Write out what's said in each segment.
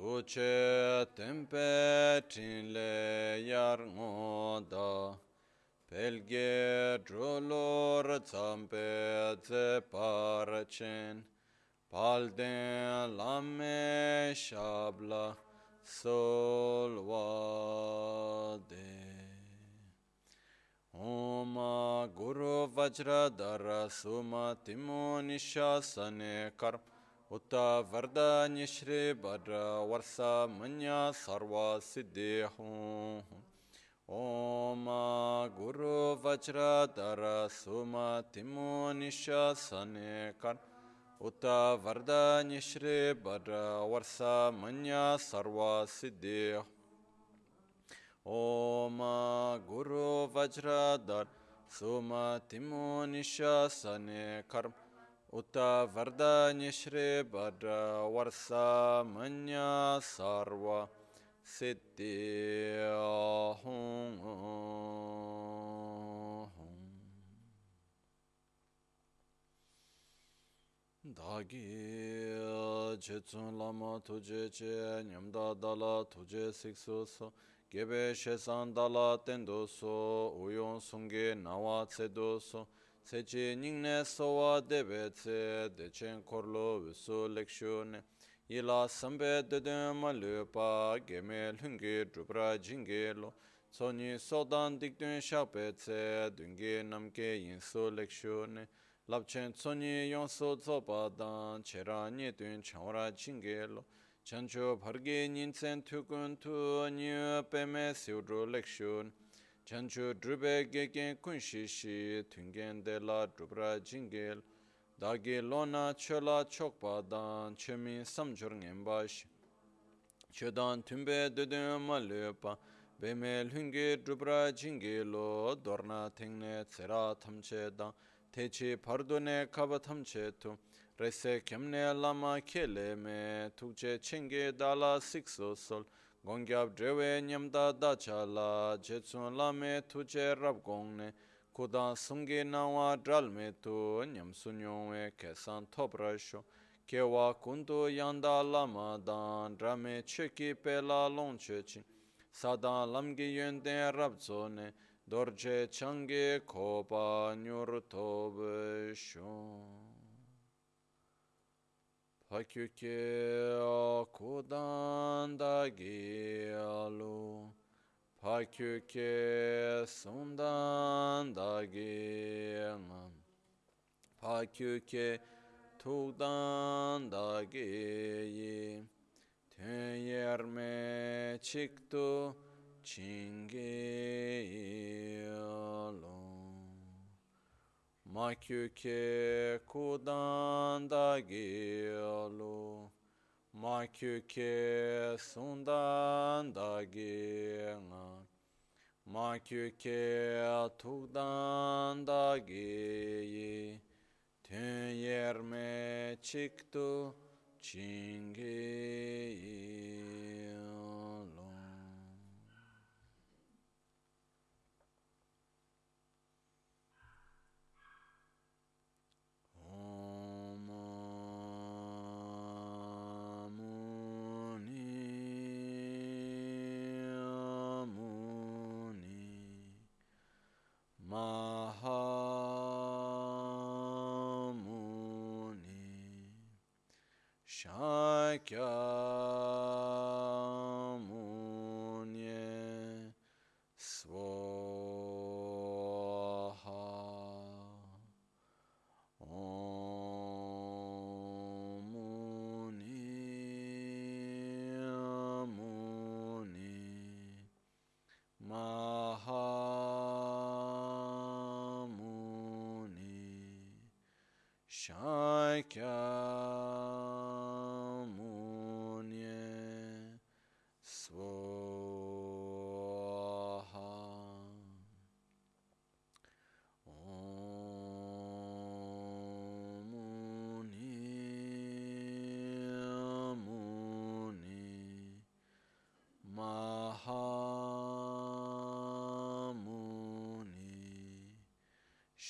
Tuche tempe le yar ngoda Pelge drolor zampe ze parchen Palden lame shabla solvade Om Guru Vajradhara Suma Timo Nishasane Karma उत वरदान्य श्री भद्र वर्ष मन्य सर्व सिद्धि हूँ ओम गुरु वज्रधर सुम तिमो निशासने कर उत वरदान्य श्री भद्र वर्ष मन्य सर्व सिद्धि ओम गुरु वज्रधर सुम तिमो निशासने कर्म उत वरदनिश्रे वर वर्षमन्य सर्व सिद्धि dāgī chēcūn lāma tujē chē ñamdā dālā tujē sikṣu sō gēbē shēsān dālā tēndō sō uyōn sōnggē nāwā tsēdō sō Tsechi nyingne sowa debe tse dechen korlo wisu lekshu ne ila sambe dede ma lupa geme lungi drupra jingi lo tsoni sodan dikdun shakpe tse dungi namke yinsu lekshu ne labchen tsoni yonsu tsopa dan chera nye dun chanwara jingi lo chancho bhargi nyintsen tukun tu nyu peme siudru lekshu ne chanchu drupé gégén kunshi shi tungén de la drupra jingél dāgī lōna chōla chokpa dāng chēmi samchur ngēmbāsh chēdān tūmbē dēdēn mā lēpa bēmē lhūngē drupra jingé lō dōrna tēngnē tsērā thamchē dāng tēchī pārdōne kāpa thamchē tū rēsē kēmnē lāma kēlē mē tūkchē chēngē dāla sikso sol. gongyab drewe nyamda dacha la jetsun la me tu rab gongne kudan sungi nawa dral me tu nyamsun yongwe kesan top rasho kewa kundu yanda lama dan drame cheki pe la long che sadan lamgi yönden rab zone dorje changi kopa nyur tobe shon Pakyuke kudan da giyalu Pakyuke sundan da giyan Pakyuke tuğdan da giyi Tün yerme çıktı çingiyalu Makyuke kudanda gelo. Makyuke sundanda gela. Makyuke tugdanda geyi. Tün yerme çıktı çingeyi.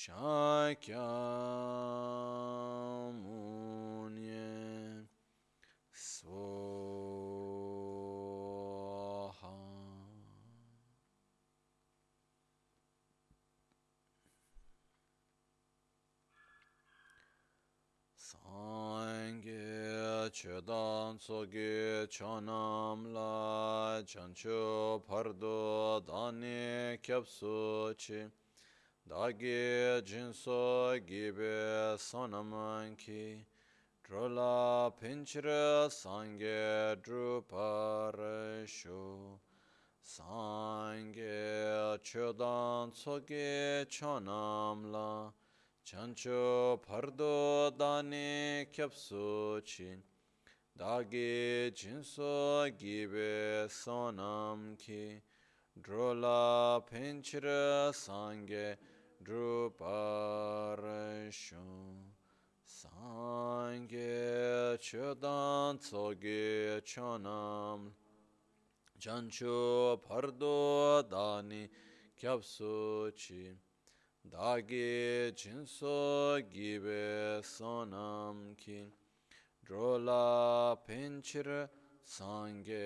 Şakamunye Soha. Sange çıdan sogi çanamla Çançı pardu dani kepsuçi dagi jinso gibe sonamanki drola pinchira sangye druparasho sangye chedan tsoge chanam la chancho pardo dani kyapsu chi. Dagi jinso gibe sonam ki drola pinchira sangye druparasho sangye chodan tsoge chonam chancho pardo dani kyapsu chi dāgī jīnsō gībē sōnām kī drōlā pēnchir sāngē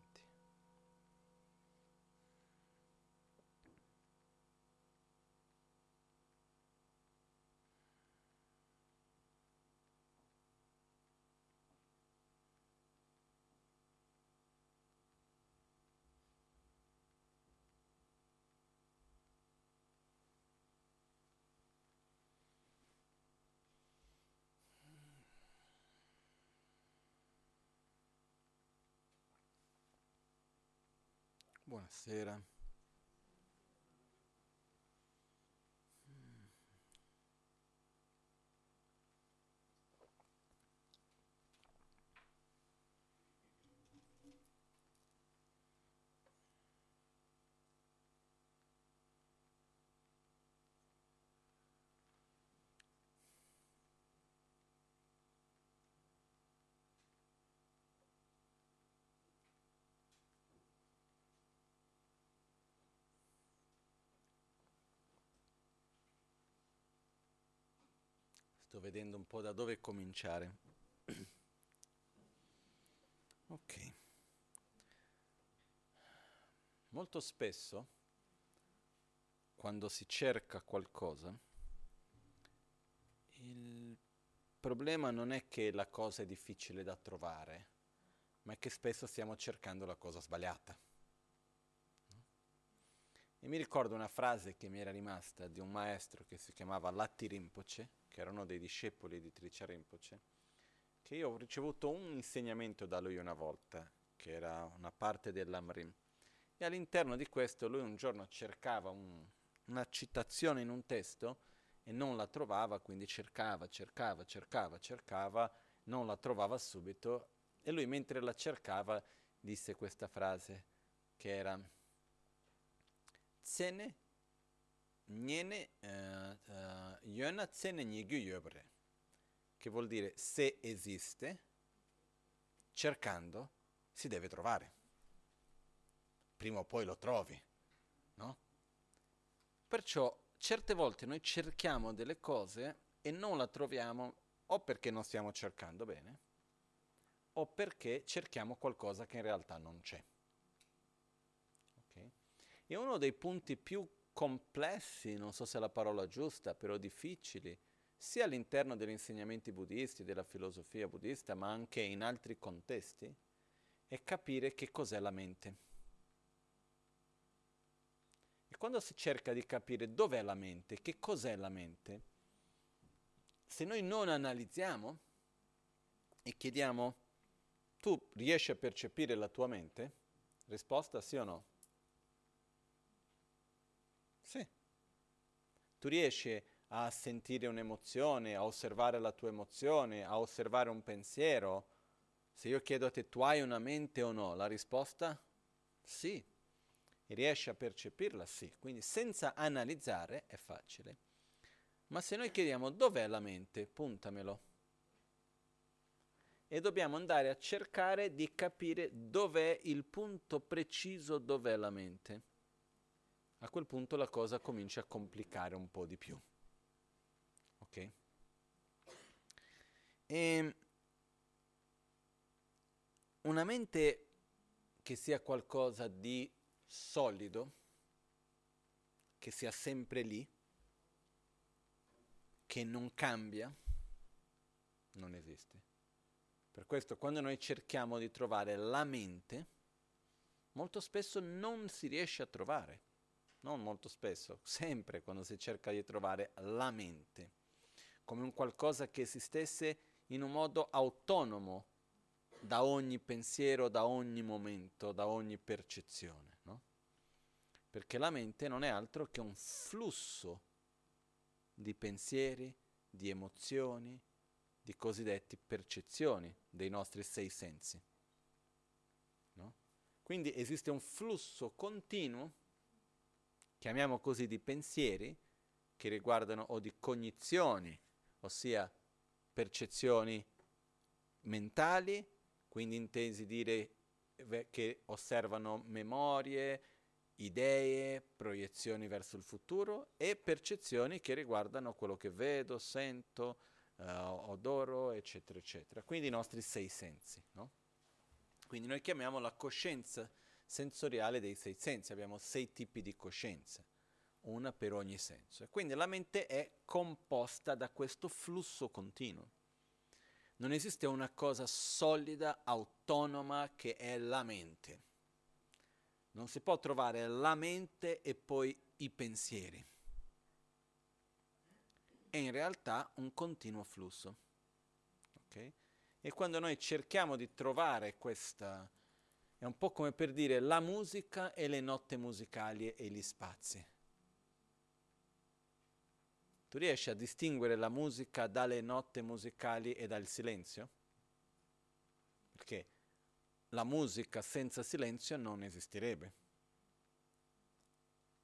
Buonasera. Sto vedendo un po' da dove cominciare. ok. Molto spesso, quando si cerca qualcosa, il problema non è che la cosa è difficile da trovare, ma è che spesso stiamo cercando la cosa sbagliata. E mi ricordo una frase che mi era rimasta di un maestro che si chiamava Latti Rinpoche, che era uno dei discepoli di Tricia Rinpoche, che io ho ricevuto un insegnamento da lui una volta, che era una parte dell'Amrim. E all'interno di questo lui un giorno cercava un, una citazione in un testo e non la trovava, quindi cercava, cercava, cercava, cercava, non la trovava subito e lui mentre la cercava disse questa frase che era Tsene Niene uh, uh, Yona Tsene Nigyu Yobre, che vuol dire se esiste, cercando si deve trovare. Prima o poi lo trovi, no? Perciò certe volte noi cerchiamo delle cose e non la troviamo o perché non stiamo cercando bene o perché cerchiamo qualcosa che in realtà non c'è. E uno dei punti più complessi, non so se è la parola giusta, però difficili, sia all'interno degli insegnamenti buddisti, della filosofia buddista, ma anche in altri contesti, è capire che cos'è la mente. E quando si cerca di capire dov'è la mente, che cos'è la mente, se noi non analizziamo e chiediamo, tu riesci a percepire la tua mente? Risposta sì o no? Sì. Tu riesci a sentire un'emozione, a osservare la tua emozione, a osservare un pensiero? Se io chiedo a te, tu hai una mente o no? La risposta? Sì. E riesci a percepirla? Sì. Quindi senza analizzare è facile. Ma se noi chiediamo dov'è la mente, puntamelo. e dobbiamo andare a cercare di capire dov'è il punto preciso dov'è la mente. A quel punto la cosa comincia a complicare un po' di più. Ok? E ehm, una mente che sia qualcosa di solido, che sia sempre lì, che non cambia, non esiste. Per questo quando noi cerchiamo di trovare la mente, molto spesso non si riesce a trovare non molto spesso, sempre quando si cerca di trovare la mente, come un qualcosa che esistesse in un modo autonomo da ogni pensiero, da ogni momento, da ogni percezione. No? Perché la mente non è altro che un flusso di pensieri, di emozioni, di cosiddetti percezioni dei nostri sei sensi. No? Quindi esiste un flusso continuo chiamiamo così, di pensieri che riguardano o di cognizioni, ossia percezioni mentali, quindi intesi dire che osservano memorie, idee, proiezioni verso il futuro e percezioni che riguardano quello che vedo, sento, uh, odoro, eccetera, eccetera. Quindi i nostri sei sensi. No? Quindi noi chiamiamo la coscienza sensoriale dei sei sensi, abbiamo sei tipi di coscienza, una per ogni senso. E quindi la mente è composta da questo flusso continuo. Non esiste una cosa solida, autonoma che è la mente. Non si può trovare la mente e poi i pensieri. È in realtà un continuo flusso. Okay? E quando noi cerchiamo di trovare questa, è un po' come per dire la musica e le note musicali e gli spazi. Tu riesci a distinguere la musica dalle note musicali e dal silenzio? Perché la musica senza silenzio non esisterebbe.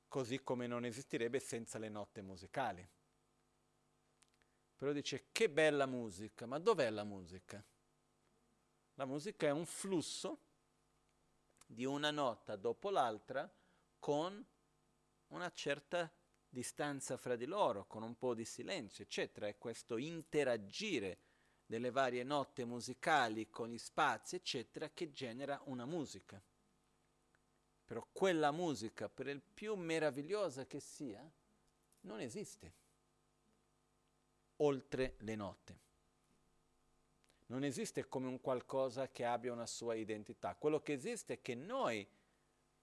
Così come non esisterebbe senza le note musicali. Però dice che bella musica, ma dov'è la musica? La musica è un flusso di una nota dopo l'altra con una certa distanza fra di loro, con un po' di silenzio, eccetera. È questo interagire delle varie note musicali con gli spazi, eccetera, che genera una musica. Però quella musica, per il più meravigliosa che sia, non esiste oltre le note non esiste come un qualcosa che abbia una sua identità. Quello che esiste è che noi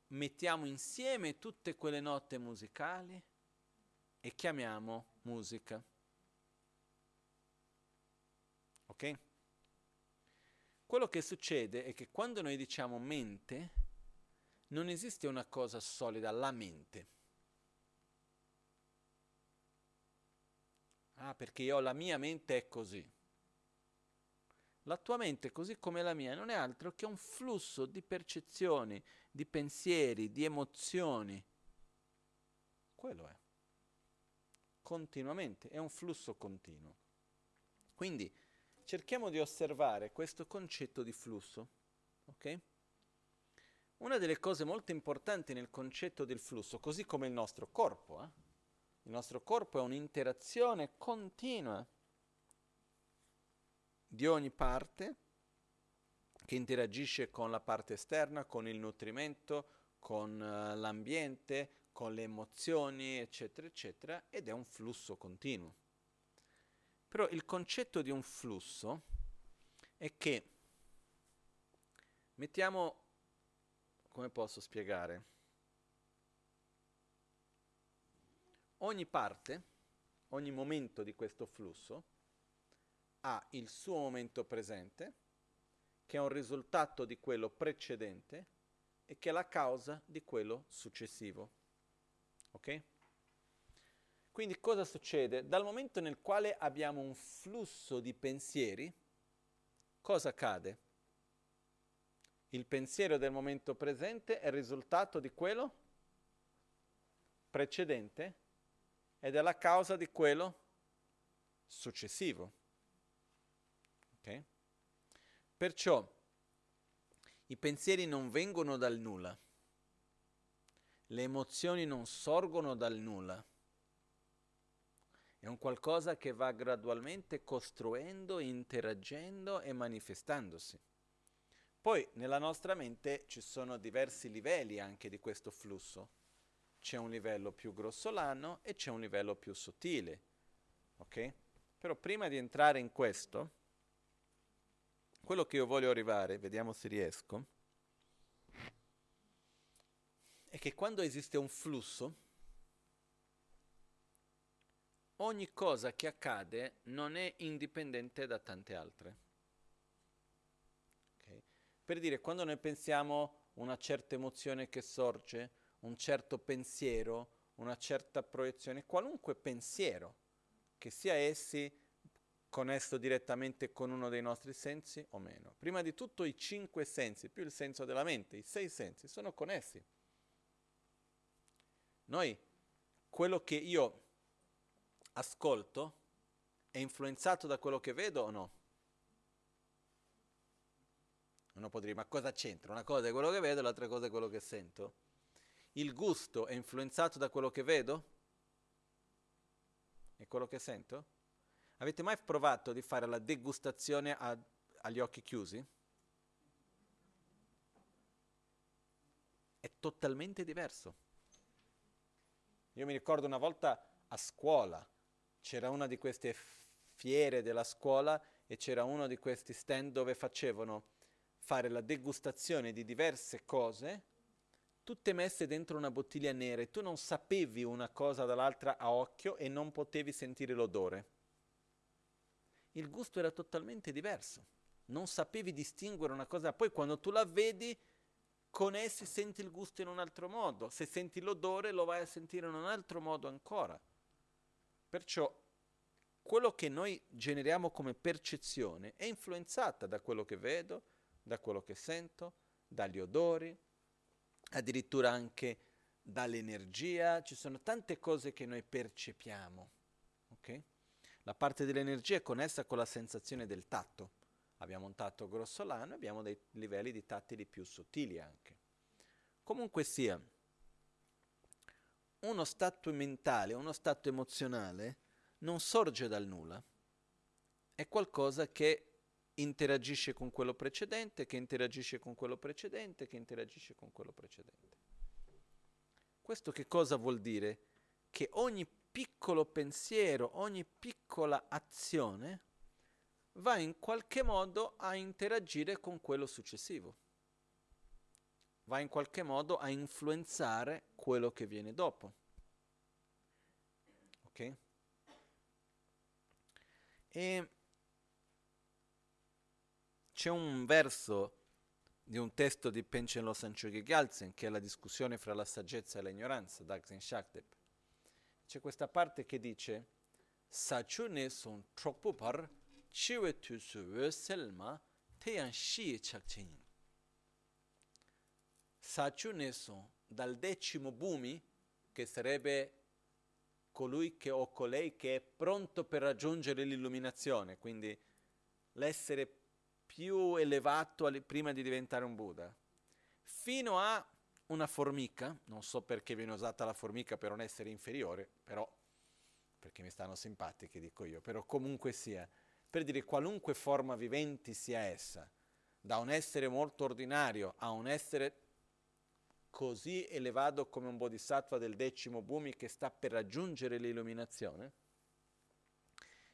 mettiamo insieme tutte quelle note musicali e chiamiamo musica. Ok? Quello che succede è che quando noi diciamo mente, non esiste una cosa solida, la mente. Ah, perché io la mia mente è così. La tua mente, così come la mia, non è altro che un flusso di percezioni, di pensieri, di emozioni. Quello è. Continuamente, è un flusso continuo. Quindi cerchiamo di osservare questo concetto di flusso. Ok? Una delle cose molto importanti nel concetto del flusso, così come il nostro corpo, eh? il nostro corpo è un'interazione continua di ogni parte che interagisce con la parte esterna, con il nutrimento, con uh, l'ambiente, con le emozioni, eccetera, eccetera, ed è un flusso continuo. Però il concetto di un flusso è che, mettiamo, come posso spiegare? Ogni parte, ogni momento di questo flusso ha il suo momento presente, che è un risultato di quello precedente e che è la causa di quello successivo. Ok? Quindi cosa succede? Dal momento nel quale abbiamo un flusso di pensieri, cosa accade? Il pensiero del momento presente è il risultato di quello precedente ed è la causa di quello successivo. Okay? Perciò i pensieri non vengono dal nulla, le emozioni non sorgono dal nulla. È un qualcosa che va gradualmente costruendo, interagendo e manifestandosi. Poi nella nostra mente ci sono diversi livelli anche di questo flusso. C'è un livello più grossolano e c'è un livello più sottile. Ok? Però prima di entrare in questo, quello che io voglio arrivare, vediamo se riesco, è che quando esiste un flusso, ogni cosa che accade non è indipendente da tante altre. Okay? Per dire, quando noi pensiamo una certa emozione che sorge, un certo pensiero, una certa proiezione, qualunque pensiero, che sia essi connesso direttamente con uno dei nostri sensi o meno. Prima di tutto i cinque sensi, più il senso della mente, i sei sensi, sono connessi. Noi, quello che io ascolto è influenzato da quello che vedo o no? Uno può dire, ma cosa c'entra? Una cosa è quello che vedo, l'altra cosa è quello che sento. Il gusto è influenzato da quello che vedo? E quello che sento? Avete mai provato di fare la degustazione a, agli occhi chiusi? È totalmente diverso. Io mi ricordo una volta a scuola, c'era una di queste fiere della scuola e c'era uno di questi stand dove facevano fare la degustazione di diverse cose, tutte messe dentro una bottiglia nera e tu non sapevi una cosa dall'altra a occhio e non potevi sentire l'odore. Il gusto era totalmente diverso, non sapevi distinguere una cosa, poi quando tu la vedi con essi senti il gusto in un altro modo, se senti l'odore lo vai a sentire in un altro modo ancora. Perciò quello che noi generiamo come percezione è influenzata da quello che vedo, da quello che sento, dagli odori, addirittura anche dall'energia. Ci sono tante cose che noi percepiamo. La parte dell'energia è connessa con la sensazione del tatto. Abbiamo un tatto grossolano e abbiamo dei livelli di tattili più sottili anche. Comunque sia, uno stato mentale, uno stato emozionale non sorge dal nulla, è qualcosa che interagisce con quello precedente, che interagisce con quello precedente, che interagisce con quello precedente. Questo che cosa vuol dire? Che ogni piccolo pensiero, ogni piccola azione va in qualche modo a interagire con quello successivo, va in qualche modo a influenzare quello che viene dopo. Ok? E c'è un verso di un testo di Penchen Losan Chogi Gyaltsen che è la discussione fra la saggezza e l'ignoranza, Dagzen Shaktep. C'è questa parte che dice Sachu ne son trokpupar chiwe tu su selma teyan shi chakchenin. Sachu ne son dal decimo bumi, che sarebbe colui che o colei che è pronto per raggiungere l'illuminazione, quindi l'essere più elevato prima di diventare un Buddha, fino a una formica, non so perché viene usata la formica per un essere inferiore, però perché mi stanno simpatiche, dico io, però comunque sia, per dire qualunque forma vivente sia essa, da un essere molto ordinario a un essere così elevato come un bodhisattva del decimo Bhumi che sta per raggiungere l'illuminazione,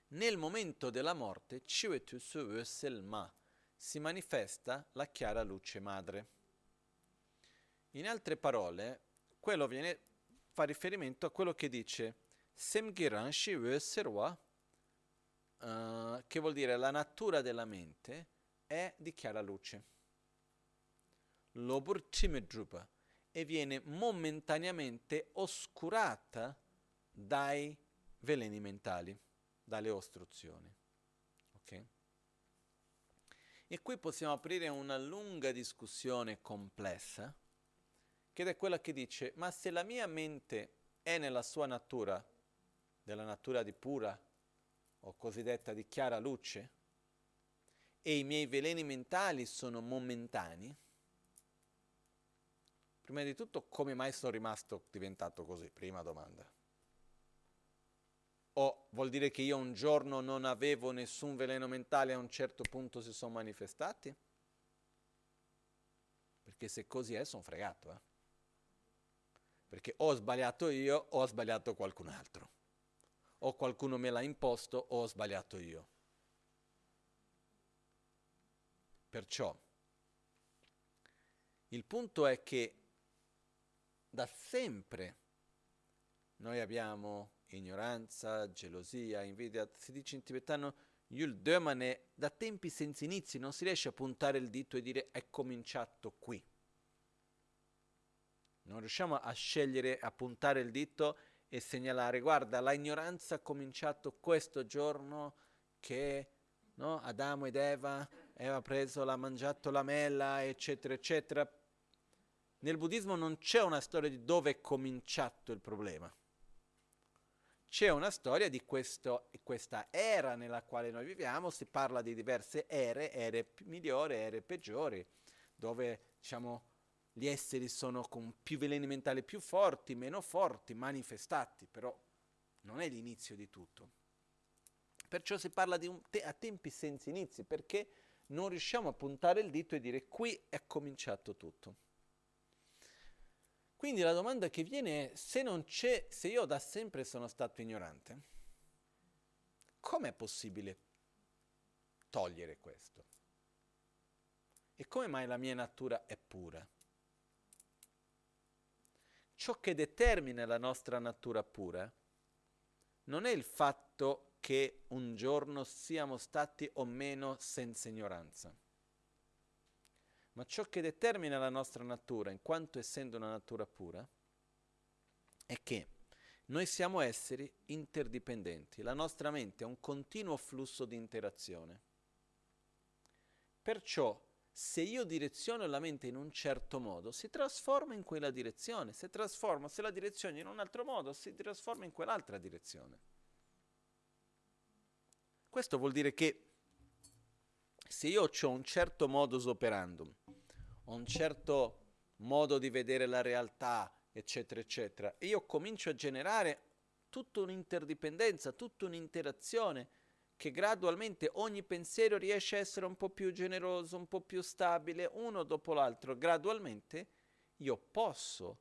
nel momento della morte Chivetu Selma si manifesta la chiara luce madre. In altre parole, quello viene, fa riferimento a quello che dice Semgiran Shivu Serwa, uh, che vuol dire la natura della mente è di chiara luce. Lobur Timidrupa, e viene momentaneamente oscurata dai veleni mentali, dalle ostruzioni. Okay? E qui possiamo aprire una lunga discussione complessa, che è quella che dice, ma se la mia mente è nella sua natura, della natura di pura o cosiddetta di chiara luce, e i miei veleni mentali sono momentanei, prima di tutto come mai sono rimasto diventato così? Prima domanda. O vuol dire che io un giorno non avevo nessun veleno mentale e a un certo punto si sono manifestati? Perché se così è sono fregato, eh? Perché o ho sbagliato io o ho sbagliato qualcun altro. O qualcuno me l'ha imposto o ho sbagliato io. Perciò il punto è che da sempre noi abbiamo ignoranza, gelosia, invidia, si dice in tibetano Yul Dömane, da tempi senza inizi non si riesce a puntare il dito e dire è cominciato qui. Non riusciamo a scegliere, a puntare il dito e segnalare, guarda, la ignoranza ha cominciato questo giorno che no, Adamo ed Eva, Eva preso, l'ha mangiato la mela, eccetera, eccetera. Nel buddismo non c'è una storia di dove è cominciato il problema. C'è una storia di questo, questa era nella quale noi viviamo, si parla di diverse ere, ere migliori, ere peggiori, dove diciamo gli esseri sono con più veleni mentali più forti, meno forti, manifestati, però non è l'inizio di tutto. Perciò si parla te- a tempi senza inizi, perché non riusciamo a puntare il dito e dire qui è cominciato tutto. Quindi la domanda che viene è se se io da sempre sono stato ignorante, com'è possibile togliere questo? E come mai la mia natura è pura? Ciò che determina la nostra natura pura non è il fatto che un giorno siamo stati o meno senza ignoranza, ma ciò che determina la nostra natura, in quanto essendo una natura pura, è che noi siamo esseri interdipendenti, la nostra mente è un continuo flusso di interazione. Perciò se io direziono la mente in un certo modo, si trasforma in quella direzione, si trasforma, se la direzione in un altro modo, si trasforma in quell'altra direzione. Questo vuol dire che se io ho un certo modus operandum, ho un certo modo di vedere la realtà, eccetera, eccetera, e io comincio a generare tutta un'interdipendenza, tutta un'interazione, che gradualmente ogni pensiero riesce a essere un po' più generoso, un po' più stabile, uno dopo l'altro, gradualmente io posso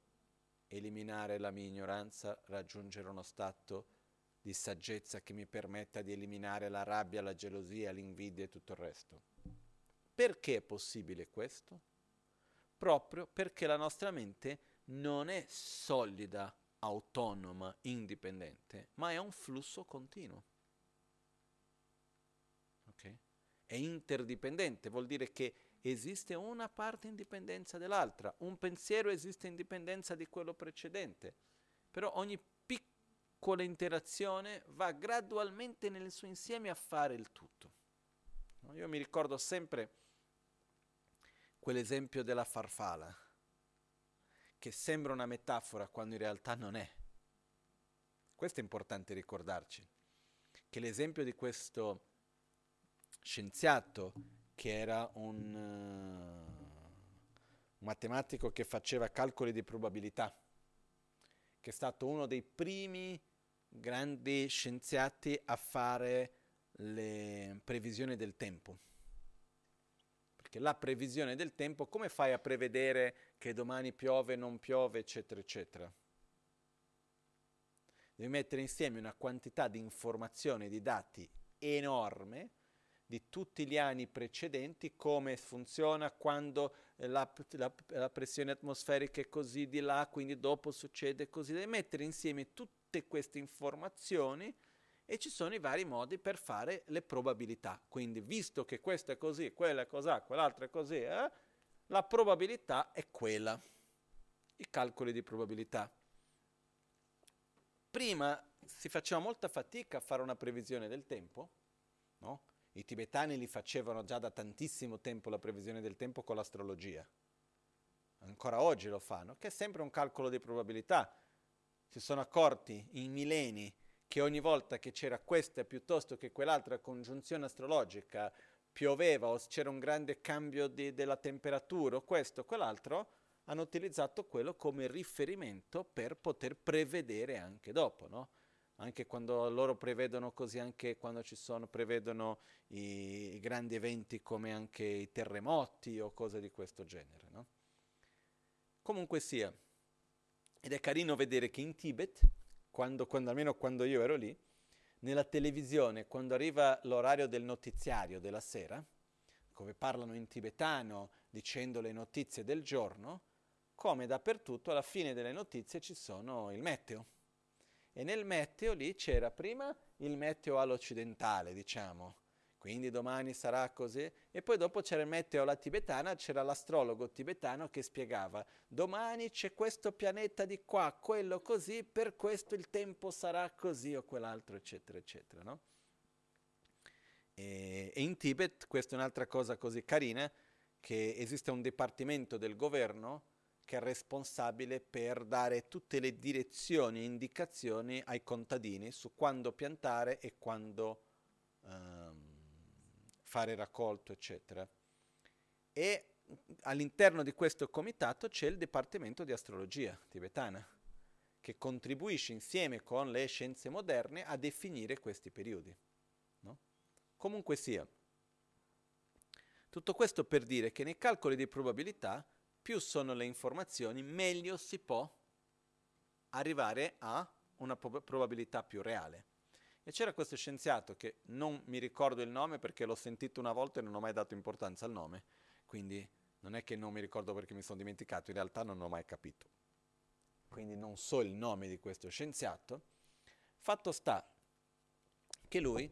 eliminare la mia ignoranza, raggiungere uno stato di saggezza che mi permetta di eliminare la rabbia, la gelosia, l'invidia e tutto il resto. Perché è possibile questo? Proprio perché la nostra mente non è solida, autonoma, indipendente, ma è un flusso continuo è interdipendente, vuol dire che esiste una parte in dipendenza dell'altra, un pensiero esiste in dipendenza di quello precedente, però ogni piccola interazione va gradualmente nel suo insieme a fare il tutto. Io mi ricordo sempre quell'esempio della farfalla, che sembra una metafora quando in realtà non è. Questo è importante ricordarci, che l'esempio di questo scienziato che era un, uh, matematico che faceva calcoli di probabilità, che è stato uno dei primi grandi scienziati a fare le previsioni del tempo. Perché la previsione del tempo, come fai a prevedere che domani piove, non piove, eccetera, eccetera? Devi mettere insieme una quantità di informazioni, di dati enorme, di tutti gli anni precedenti, come funziona quando la, la, la, pressione atmosferica è così di là, quindi dopo succede così. Devi mettere insieme tutte queste informazioni e ci sono i vari modi per fare le probabilità. Quindi, visto che questo è così, quella è così, quell'altra è così, eh, la probabilità è quella. I calcoli di probabilità. Prima si faceva molta fatica a fare una previsione del tempo, no? I tibetani li facevano già da tantissimo tempo la previsione del tempo con l'astrologia. Ancora oggi lo fanno, che è sempre un calcolo di probabilità. Si sono accorti in millenni che ogni volta che c'era questa piuttosto che quell'altra congiunzione astrologica pioveva o c'era un grande cambio di, della temperatura o questo o quell'altro, hanno utilizzato quello come riferimento per poter prevedere anche dopo, no? Anche quando loro prevedono così, anche quando ci sono, prevedono i, i grandi eventi come anche i terremoti o cose di questo genere, no? Comunque sia, ed è carino vedere che in Tibet, quando, quando, almeno quando io ero lì, nella televisione, quando arriva l'orario del notiziario della sera, dove parlano in tibetano dicendo le notizie del giorno, come dappertutto alla fine delle notizie ci sono il meteo. E nel meteo lì c'era prima il meteo all'occidentale, diciamo, quindi domani sarà così, e poi dopo c'era il meteo alla tibetana, c'era l'astrologo tibetano che spiegava, domani c'è questo pianeta di qua, quello così, per questo il tempo sarà così o quell'altro, eccetera, eccetera, no? E, e in Tibet, questa è un'altra cosa così carina, che esiste un dipartimento del governo che è responsabile per dare tutte le direzioni e indicazioni ai contadini su quando piantare e quando um, fare raccolto, eccetera. E all'interno di questo comitato c'è il Dipartimento di Astrologia tibetana, che contribuisce insieme con le scienze moderne a definire questi periodi. No? Comunque sia, tutto questo per dire che nei calcoli di probabilità più sono le informazioni, meglio si può arrivare a una prob- probabilità più reale. E c'era questo scienziato che non mi ricordo il nome perché l'ho sentito una volta e non ho mai dato importanza al nome, quindi non è che non mi ricordo perché mi sono dimenticato, in realtà non ho mai capito. Quindi non so il nome di questo scienziato. Fatto sta che lui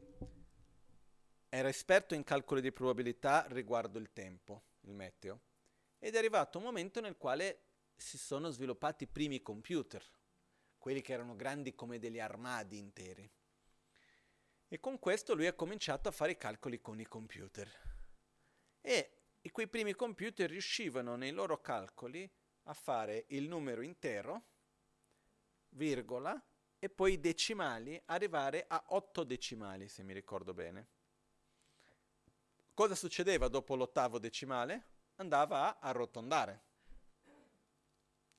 era esperto in calcoli di probabilità riguardo il tempo, il meteo, ed è arrivato un momento nel quale si sono sviluppati i primi computer, quelli che erano grandi come degli armadi interi. E con questo lui ha cominciato a fare i calcoli con i computer. E quei primi computer riuscivano nei loro calcoli a fare il numero intero, virgola, e poi i decimali, arrivare a 8 decimali, se mi ricordo bene. Cosa succedeva dopo l'ottavo decimale? Andava a arrotondare.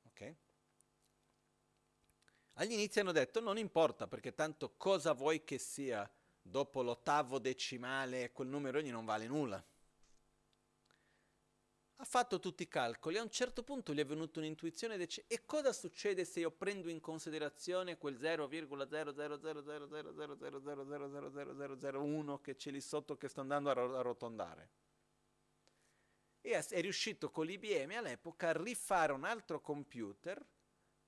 Ok? Agli hanno detto non importa perché tanto cosa vuoi che sia dopo l'ottavo decimale quel numero lì non vale nulla. Ha fatto tutti i calcoli, a un certo punto gli è venuta un'intuizione e dice e cosa succede se io prendo in considerazione quel 0,0000000000001 che c'è lì sotto che sto andando a arrotondare? E è riuscito con l'IBM all'epoca a rifare un altro computer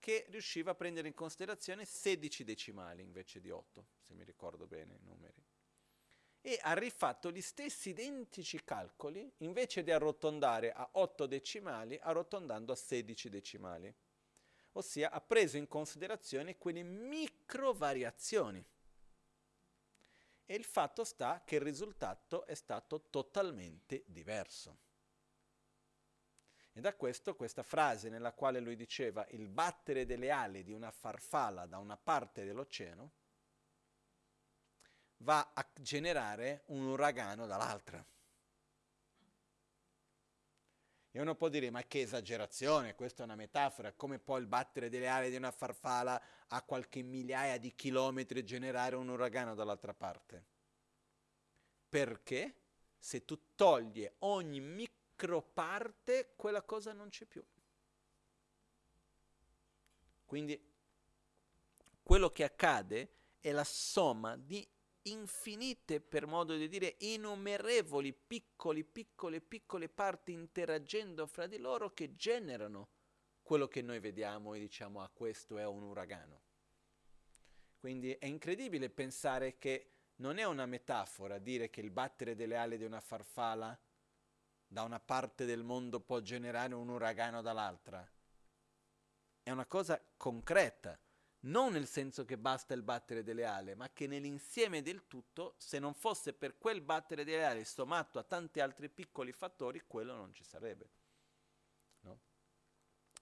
che riusciva a prendere in considerazione 16 decimali invece di 8, se mi ricordo bene i numeri. E ha rifatto gli stessi identici calcoli, invece di arrotondare a 8 decimali, arrotondando a 16 decimali. Ossia ha preso in considerazione quelle micro variazioni. E il fatto sta che il risultato è stato totalmente diverso. E da questo questa frase nella quale lui diceva il battere delle ali di una farfalla da una parte dell'oceano va a generare un uragano dall'altra. E uno può dire, ma che esagerazione, questa è una metafora, come può il battere delle ali di una farfalla a qualche migliaia di chilometri generare un uragano dall'altra parte? Perché se tu togli ogni micro parte, quella cosa non c'è più. Quindi quello che accade è la somma di infinite, per modo di dire, innumerevoli piccoli, piccole, piccole parti interagendo fra di loro che generano quello che noi vediamo e diciamo ah questo è un uragano. Quindi è incredibile pensare che non è una metafora dire che il battere delle ali di una farfalla da una parte del mondo può generare un uragano dall'altra. È una cosa concreta, non nel senso che basta il battere delle ali, ma che nell'insieme del tutto, se non fosse per quel battere delle ali sommato a tanti altri piccoli fattori, quello non ci sarebbe. No?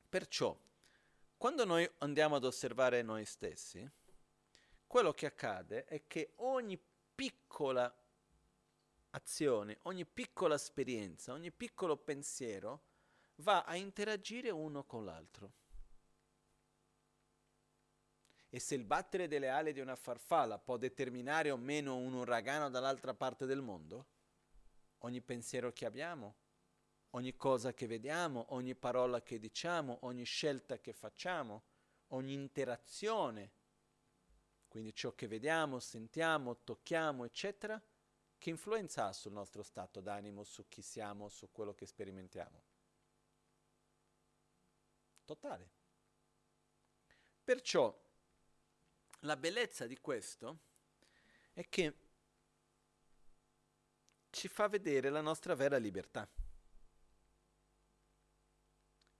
Perciò, quando noi andiamo ad osservare noi stessi, quello che accade è che ogni piccola azione, ogni piccola esperienza, ogni piccolo pensiero va a interagire uno con l'altro. E se il battere delle ali di una farfalla può determinare o meno un uragano dall'altra parte del mondo, ogni pensiero che abbiamo, ogni cosa che vediamo, ogni parola che diciamo, ogni scelta che facciamo, ogni interazione, quindi ciò che vediamo, sentiamo, tocchiamo, eccetera, che influenza ha sul nostro stato d'animo, su chi siamo, su quello che sperimentiamo? Totale. Perciò la bellezza di questo è che ci fa vedere la nostra vera libertà.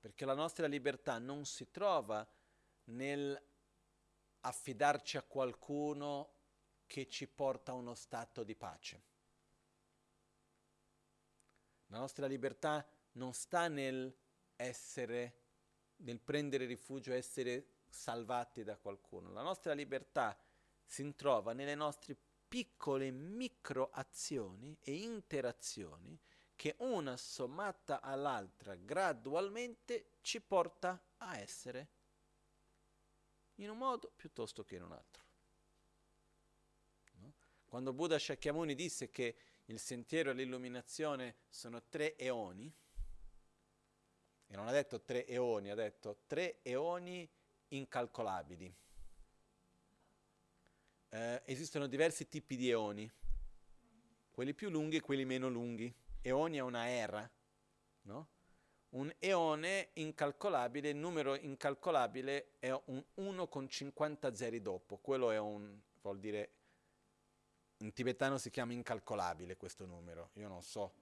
Perché la nostra libertà non si trova nel affidarci a qualcuno che ci porta a uno stato di pace. La nostra libertà non sta nel essere, nel prendere rifugio, essere salvati da qualcuno. La nostra libertà si trova nelle nostre piccole microazioni e interazioni che una sommata all'altra gradualmente ci porta a essere in un modo piuttosto che in un altro. Quando Buddha Shakyamuni disse che il sentiero all'illuminazione sono tre eoni, e non ha detto tre eoni, ha detto tre eoni incalcolabili. Eh, esistono diversi tipi di eoni, quelli più lunghi e quelli meno lunghi. Eoni è una era, no? Un eone incalcolabile, il numero incalcolabile è un 1 con 50 zeri dopo, quello è un, vuol dire, in tibetano si chiama incalcolabile questo numero, io non so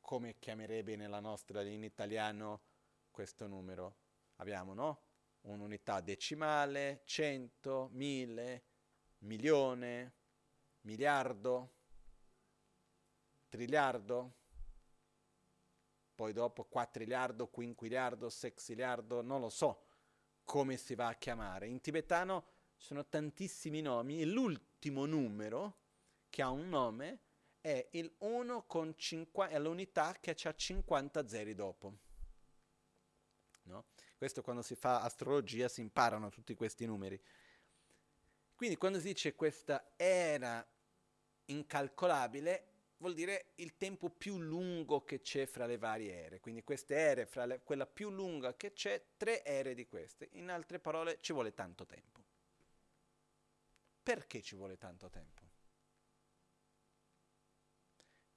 come chiamerebbe nella nostra, in italiano, questo numero. Abbiamo, no? un'unità decimale, cento, mille, milione, miliardo, triliardo, poi dopo quattriliardo, quinquiliardo, sexiliardo, non lo so come si va a chiamare. In tibetano ci sono tantissimi nomi e l'ultimo numero che ha un nome è il 1 con 50, è l'unità che ha 50 zeri dopo. No? Questo quando si fa astrologia si imparano tutti questi numeri. Quindi quando si dice questa era incalcolabile, vuol dire il tempo più lungo che c'è fra le varie ere. Quindi queste ere, fra le, quella più lunga che c'è, tre ere di queste. In altre parole, ci vuole tanto tempo. Perché ci vuole tanto tempo?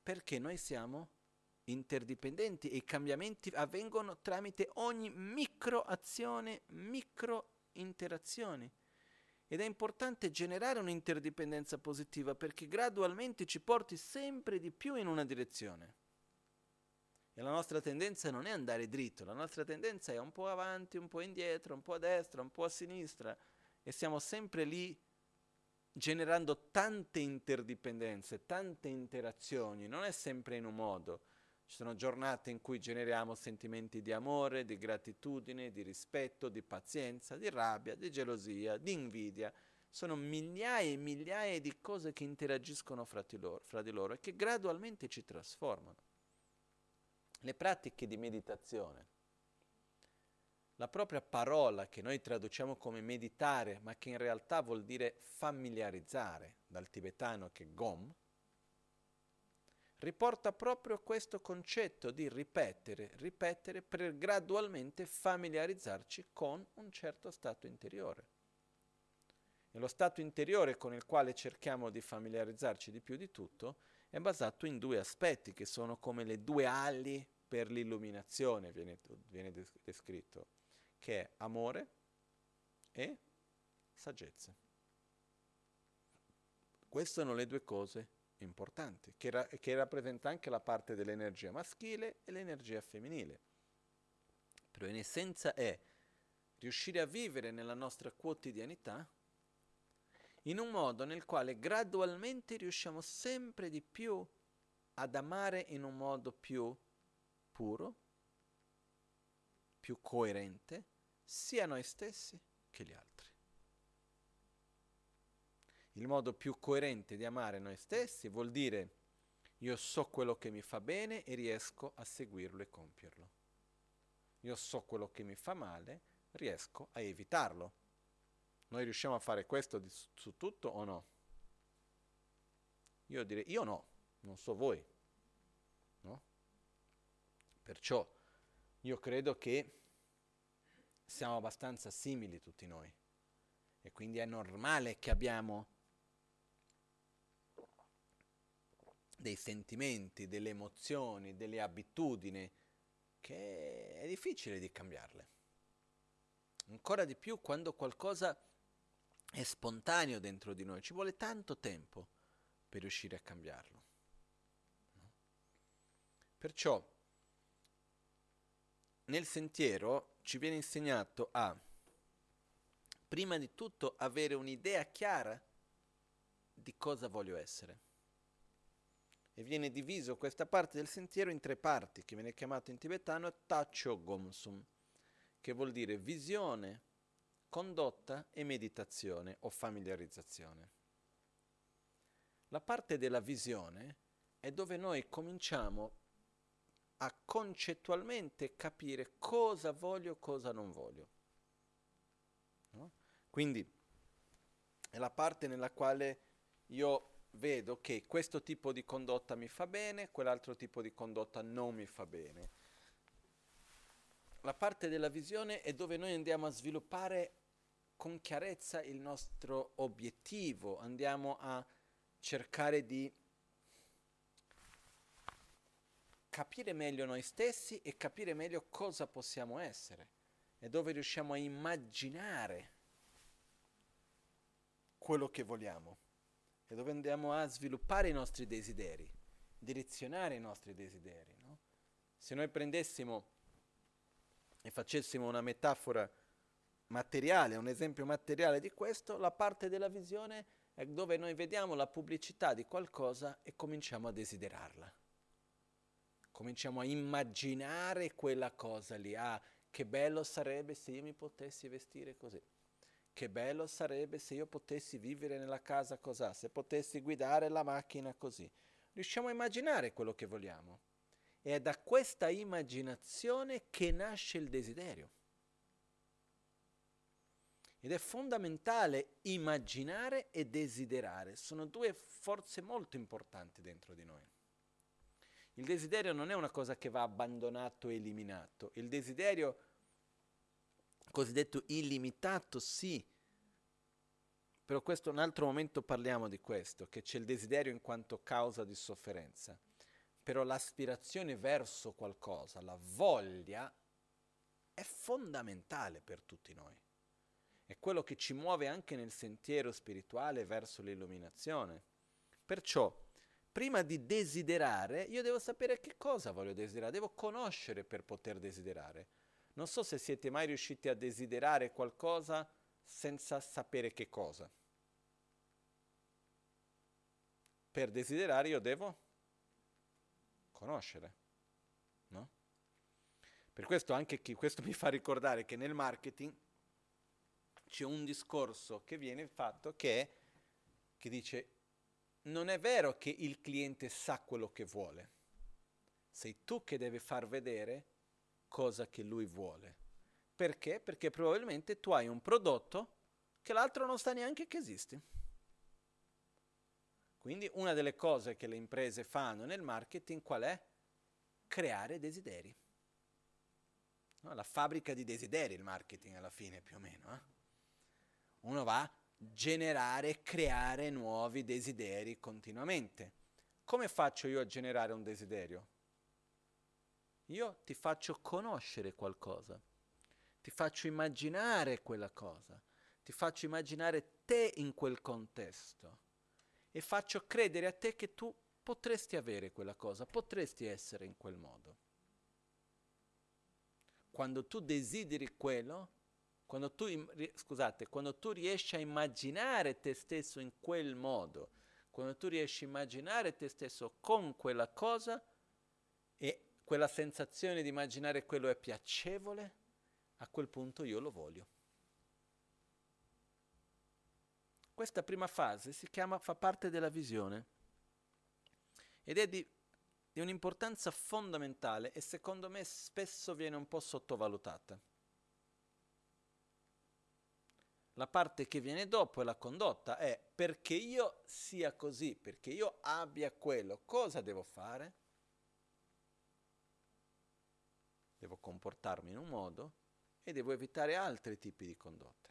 Perché noi siamo interdipendenti e i cambiamenti avvengono tramite ogni microazione, micro interazioni. Ed è importante generare un'interdipendenza positiva perché gradualmente ci porti sempre di più in una direzione. E la nostra tendenza non è andare dritto, la nostra tendenza è un po' avanti, un po' indietro, un po' a destra, un po' a sinistra e siamo sempre lì generando tante interdipendenze, tante interazioni, non è sempre in un modo. Ci sono giornate in cui generiamo sentimenti di amore, di gratitudine, di rispetto, di pazienza, di rabbia, di gelosia, di invidia. Sono migliaia e migliaia di cose che interagiscono fra di loro, fra di loro e che gradualmente ci trasformano. Le pratiche di meditazione, la propria parola che noi traduciamo come meditare, ma che in realtà vuol dire familiarizzare, dal tibetano che è gom, riporta proprio questo concetto di ripetere, ripetere per gradualmente familiarizzarci con un certo stato interiore. E lo stato interiore con il quale cerchiamo di familiarizzarci di più di tutto è basato in due aspetti che sono come le due ali per l'illuminazione, viene, viene descritto, che è amore e saggezza. Queste sono le due cose importanti, che, ra- che rappresenta anche la parte dell'energia maschile e l'energia femminile. Però in essenza è riuscire a vivere nella nostra quotidianità in un modo nel quale gradualmente riusciamo sempre di più ad amare in un modo più puro, più coerente, sia noi stessi che gli altri il modo più coerente di amare noi stessi vuol dire Io so quello che mi fa bene e riesco a seguirlo e compierlo. Io so quello che mi fa male, riesco a evitarlo. Noi riusciamo a fare questo di, su tutto o no? Io direi, io no, non so voi. No? Perciò io credo che siamo abbastanza simili tutti noi e quindi è normale che abbiamo dei sentimenti, delle emozioni, delle abitudini che è difficile di cambiarle. Ancora di più quando qualcosa è spontaneo dentro di noi, ci vuole tanto tempo per riuscire a cambiarlo. Perciò nel sentiero ci viene insegnato a, prima di tutto, avere un'idea chiara di cosa voglio essere e viene diviso questa parte del sentiero in tre parti, che viene chiamato in tibetano Tacho Gomsum, che vuol dire visione, condotta e meditazione o familiarizzazione. La parte della visione è dove noi cominciamo a concettualmente capire cosa voglio e cosa non voglio. No? Quindi è la parte nella quale io vedo che questo tipo di condotta mi fa bene, quell'altro tipo di condotta non mi fa bene. La parte della visione è dove noi andiamo a sviluppare con chiarezza il nostro obiettivo, andiamo a cercare di capire meglio noi stessi e capire meglio cosa possiamo essere e dove riusciamo a immaginare quello che vogliamo e dove andiamo a sviluppare i nostri desideri, direzionare i nostri desideri. No? Se noi prendessimo e facessimo una metafora materiale, un esempio materiale di questo, la parte della visione è dove noi vediamo la pubblicità di qualcosa e cominciamo a desiderarla. Cominciamo a immaginare quella cosa lì. Ah, che bello sarebbe se io mi potessi vestire così. Che bello sarebbe se io potessi vivere nella casa così, se potessi guidare la macchina così. Riusciamo a immaginare quello che vogliamo. E è da questa immaginazione che nasce il desiderio. Ed è fondamentale immaginare e desiderare. Sono due forze molto importanti dentro di noi. Il desiderio non è una cosa che va abbandonato e eliminato. Il desiderio cosiddetto illimitato, sì, però questo un altro momento parliamo di questo, che c'è il desiderio in quanto causa di sofferenza, però l'aspirazione verso qualcosa, la voglia, è fondamentale per tutti noi. È quello che ci muove anche nel sentiero spirituale verso l'illuminazione. Perciò, prima di desiderare, io devo sapere che cosa voglio desiderare, devo conoscere per poter desiderare. Non so se siete mai riusciti a desiderare qualcosa senza sapere che cosa. Per desiderare io devo conoscere, no? Per questo anche chi, questo mi fa ricordare che nel marketing c'è un discorso che viene fatto che, che dice non è vero che il cliente sa quello che vuole, sei tu che devi far vedere cosa che lui vuole. Perché? Perché probabilmente tu hai un prodotto che l'altro non sa neanche che esiste. Quindi una delle cose che le imprese fanno nel marketing qual è? Creare desideri. No, la fabbrica di desideri il marketing alla fine più o meno. Eh? Uno va generare, creare nuovi desideri continuamente. Come faccio io a generare un desiderio? Io ti faccio conoscere qualcosa, ti faccio immaginare quella cosa, ti faccio immaginare te in quel contesto e faccio credere a te che tu potresti avere quella cosa, potresti essere in quel modo. Quando tu desideri quello, quando tu, scusate, quando tu riesci a immaginare te stesso in quel modo, quando tu riesci a immaginare te stesso con quella cosa e quella sensazione di immaginare quello è piacevole, a quel punto io lo voglio. Questa prima fase si chiama, fa parte della visione. ed è di, di un'importanza fondamentale e secondo me spesso viene un po' sottovalutata. La parte che viene dopo è la condotta, è perché io sia così, perché io abbia quello, cosa devo fare? Devo comportarmi in un modo e devo evitare altri tipi di condotte,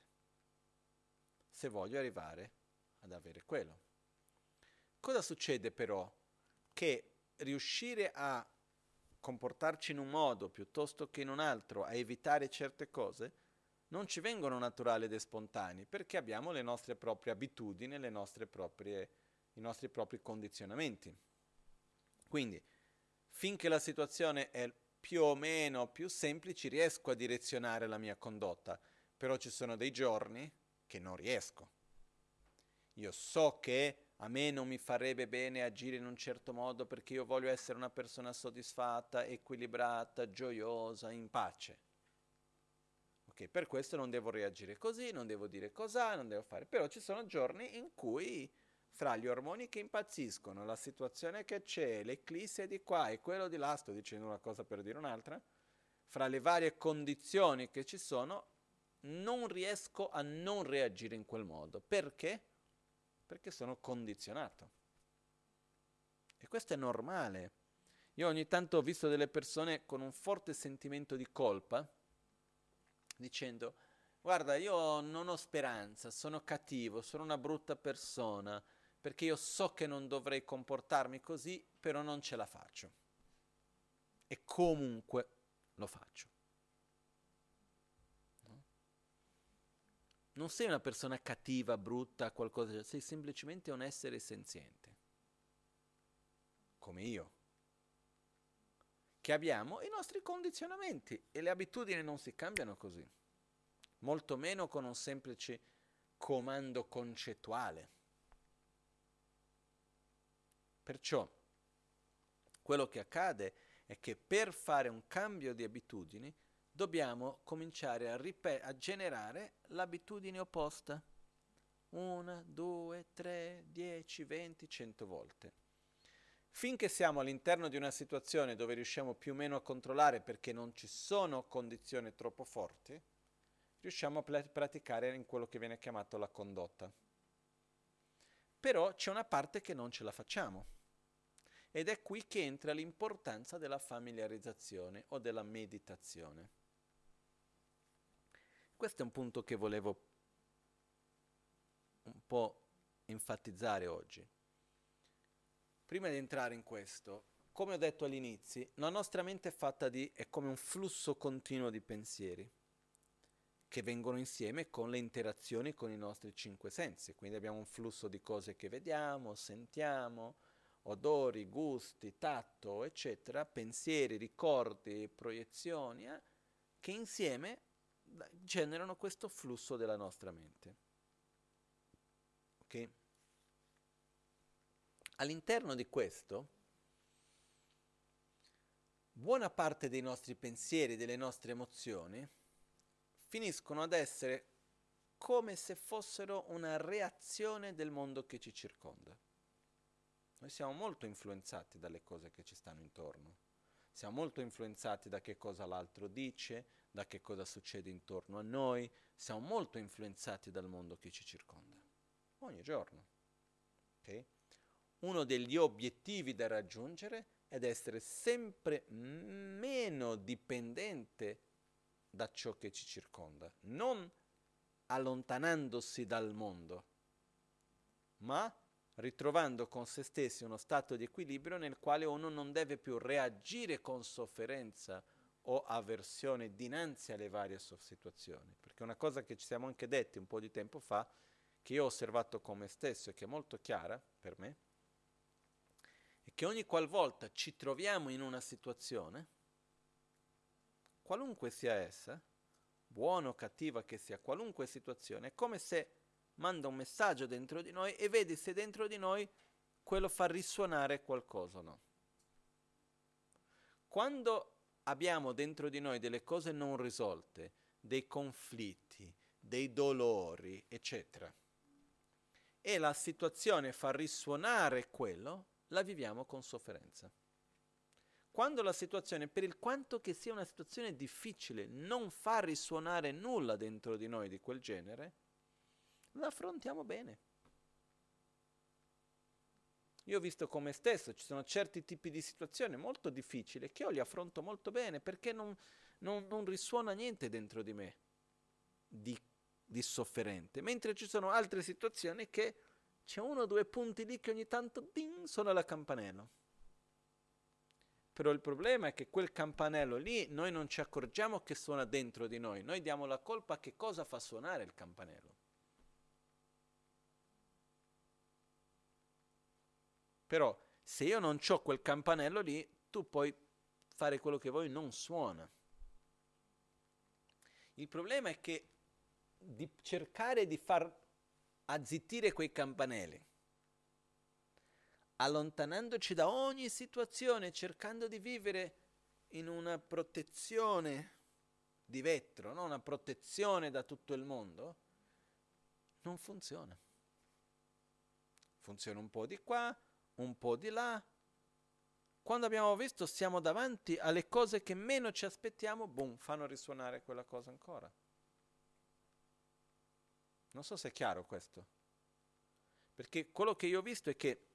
se voglio arrivare ad avere quello. Cosa succede però? Che riuscire a comportarci in un modo piuttosto che in un altro, a evitare certe cose, non ci vengono naturali ed spontanei, perché abbiamo le nostre proprie abitudini, le nostre proprie, i nostri propri condizionamenti. Quindi, finché la situazione è più o meno più semplice, riesco a direzionare la mia condotta, però ci sono dei giorni che non riesco. Io so che a me non mi farebbe bene agire in un certo modo perché io voglio essere una persona soddisfatta, equilibrata, gioiosa, in pace. Per questo non devo reagire così, non devo dire cos'ha, non devo fare. Però ci sono giorni in cui fra gli ormoni che impazziscono, la situazione che c'è, l'eclisse di qua e quello di là, sto dicendo una cosa per dire un'altra, fra le varie condizioni che ci sono, non riesco a non reagire in quel modo. Perché? Perché sono condizionato. E questo è normale. Io ogni tanto ho visto delle persone con un forte sentimento di colpa, dicendo, guarda, io non ho speranza, sono cattivo, sono una brutta persona, perché io so che non dovrei comportarmi così, però non ce la faccio. E comunque lo faccio. No? Non sei una persona cattiva, brutta, qualcosa, sei semplicemente un essere senziente, come io, che abbiamo i nostri condizionamenti e le abitudini non si cambiano così, molto meno con un semplice comando concettuale. Perciò quello che accade è che per fare un cambio di abitudini dobbiamo cominciare a, ripet- a generare l'abitudine opposta. Una, due, tre, dieci, venti, cento volte. Finché siamo all'interno di una situazione dove riusciamo più o meno a controllare perché non ci sono condizioni troppo forti, riusciamo a pl- praticare in quello che viene chiamato la condotta. Però c'è una parte che non ce la facciamo ed è qui che entra l'importanza della familiarizzazione o della meditazione. Questo è un punto che volevo un po' enfatizzare oggi. Prima di entrare in questo, come ho detto all'inizio, la nostra mente è fatta di, è come un flusso continuo di pensieri che vengono insieme con le interazioni con i nostri cinque sensi. Quindi abbiamo un flusso di cose che vediamo, sentiamo, odori, gusti, tatto, eccetera, pensieri, ricordi, proiezioni, eh, che insieme generano questo flusso della nostra mente. Ok? All'interno di questo, buona parte dei nostri pensieri, delle nostre emozioni, finiscono ad essere come se fossero una reazione del mondo che ci circonda. Noi siamo molto influenzati dalle cose che ci stanno intorno. Siamo molto influenzati da che cosa l'altro dice, da che cosa succede intorno a noi, siamo molto influenzati dal mondo che ci circonda. Ogni giorno. Okay? Uno degli obiettivi da raggiungere è essere sempre meno dipendente da ciò che ci circonda, non allontanandosi dal mondo, ma ritrovando con se stessi uno stato di equilibrio nel quale uno non deve più reagire con sofferenza o avversione dinanzi alle varie situazioni. Perché una cosa che ci siamo anche detti un po' di tempo fa, che io ho osservato con me stesso e che è molto chiara per me, che ogni qualvolta ci troviamo in una situazione, qualunque sia essa, buona o cattiva che sia, qualunque situazione, è come se manda un messaggio dentro di noi e vedi se dentro di noi quello fa risuonare qualcosa o no. Quando abbiamo dentro di noi delle cose non risolte, dei conflitti, dei dolori, eccetera, e la situazione fa risuonare quello, la viviamo con sofferenza. Quando la situazione, per il quanto che sia una situazione difficile, non fa risuonare nulla dentro di noi di quel genere, la affrontiamo bene. Io ho visto come stesso, ci sono certi tipi di situazioni molto difficili che io li affronto molto bene perché non, non, non risuona niente dentro di me di, di sofferente, mentre ci sono altre situazioni che c'è uno o due punti lì che ogni tanto ding, suona la campanello. Però il problema è che quel campanello lì noi non ci accorgiamo che suona dentro di noi, noi diamo la colpa a che cosa fa suonare il campanello. Però se io non ho quel campanello lì, tu puoi fare quello che vuoi, non suona. Il problema è che di cercare di far azzittire quei campanelli, allontanandoci da ogni situazione, cercando di vivere in una protezione di vetro, no? una protezione da tutto il mondo, non funziona. Funziona un po' di qua, un po' di là. Quando abbiamo visto siamo davanti alle cose che meno ci aspettiamo, boom, fanno risuonare quella cosa ancora. Non so se è chiaro questo. Perché quello che io ho visto è che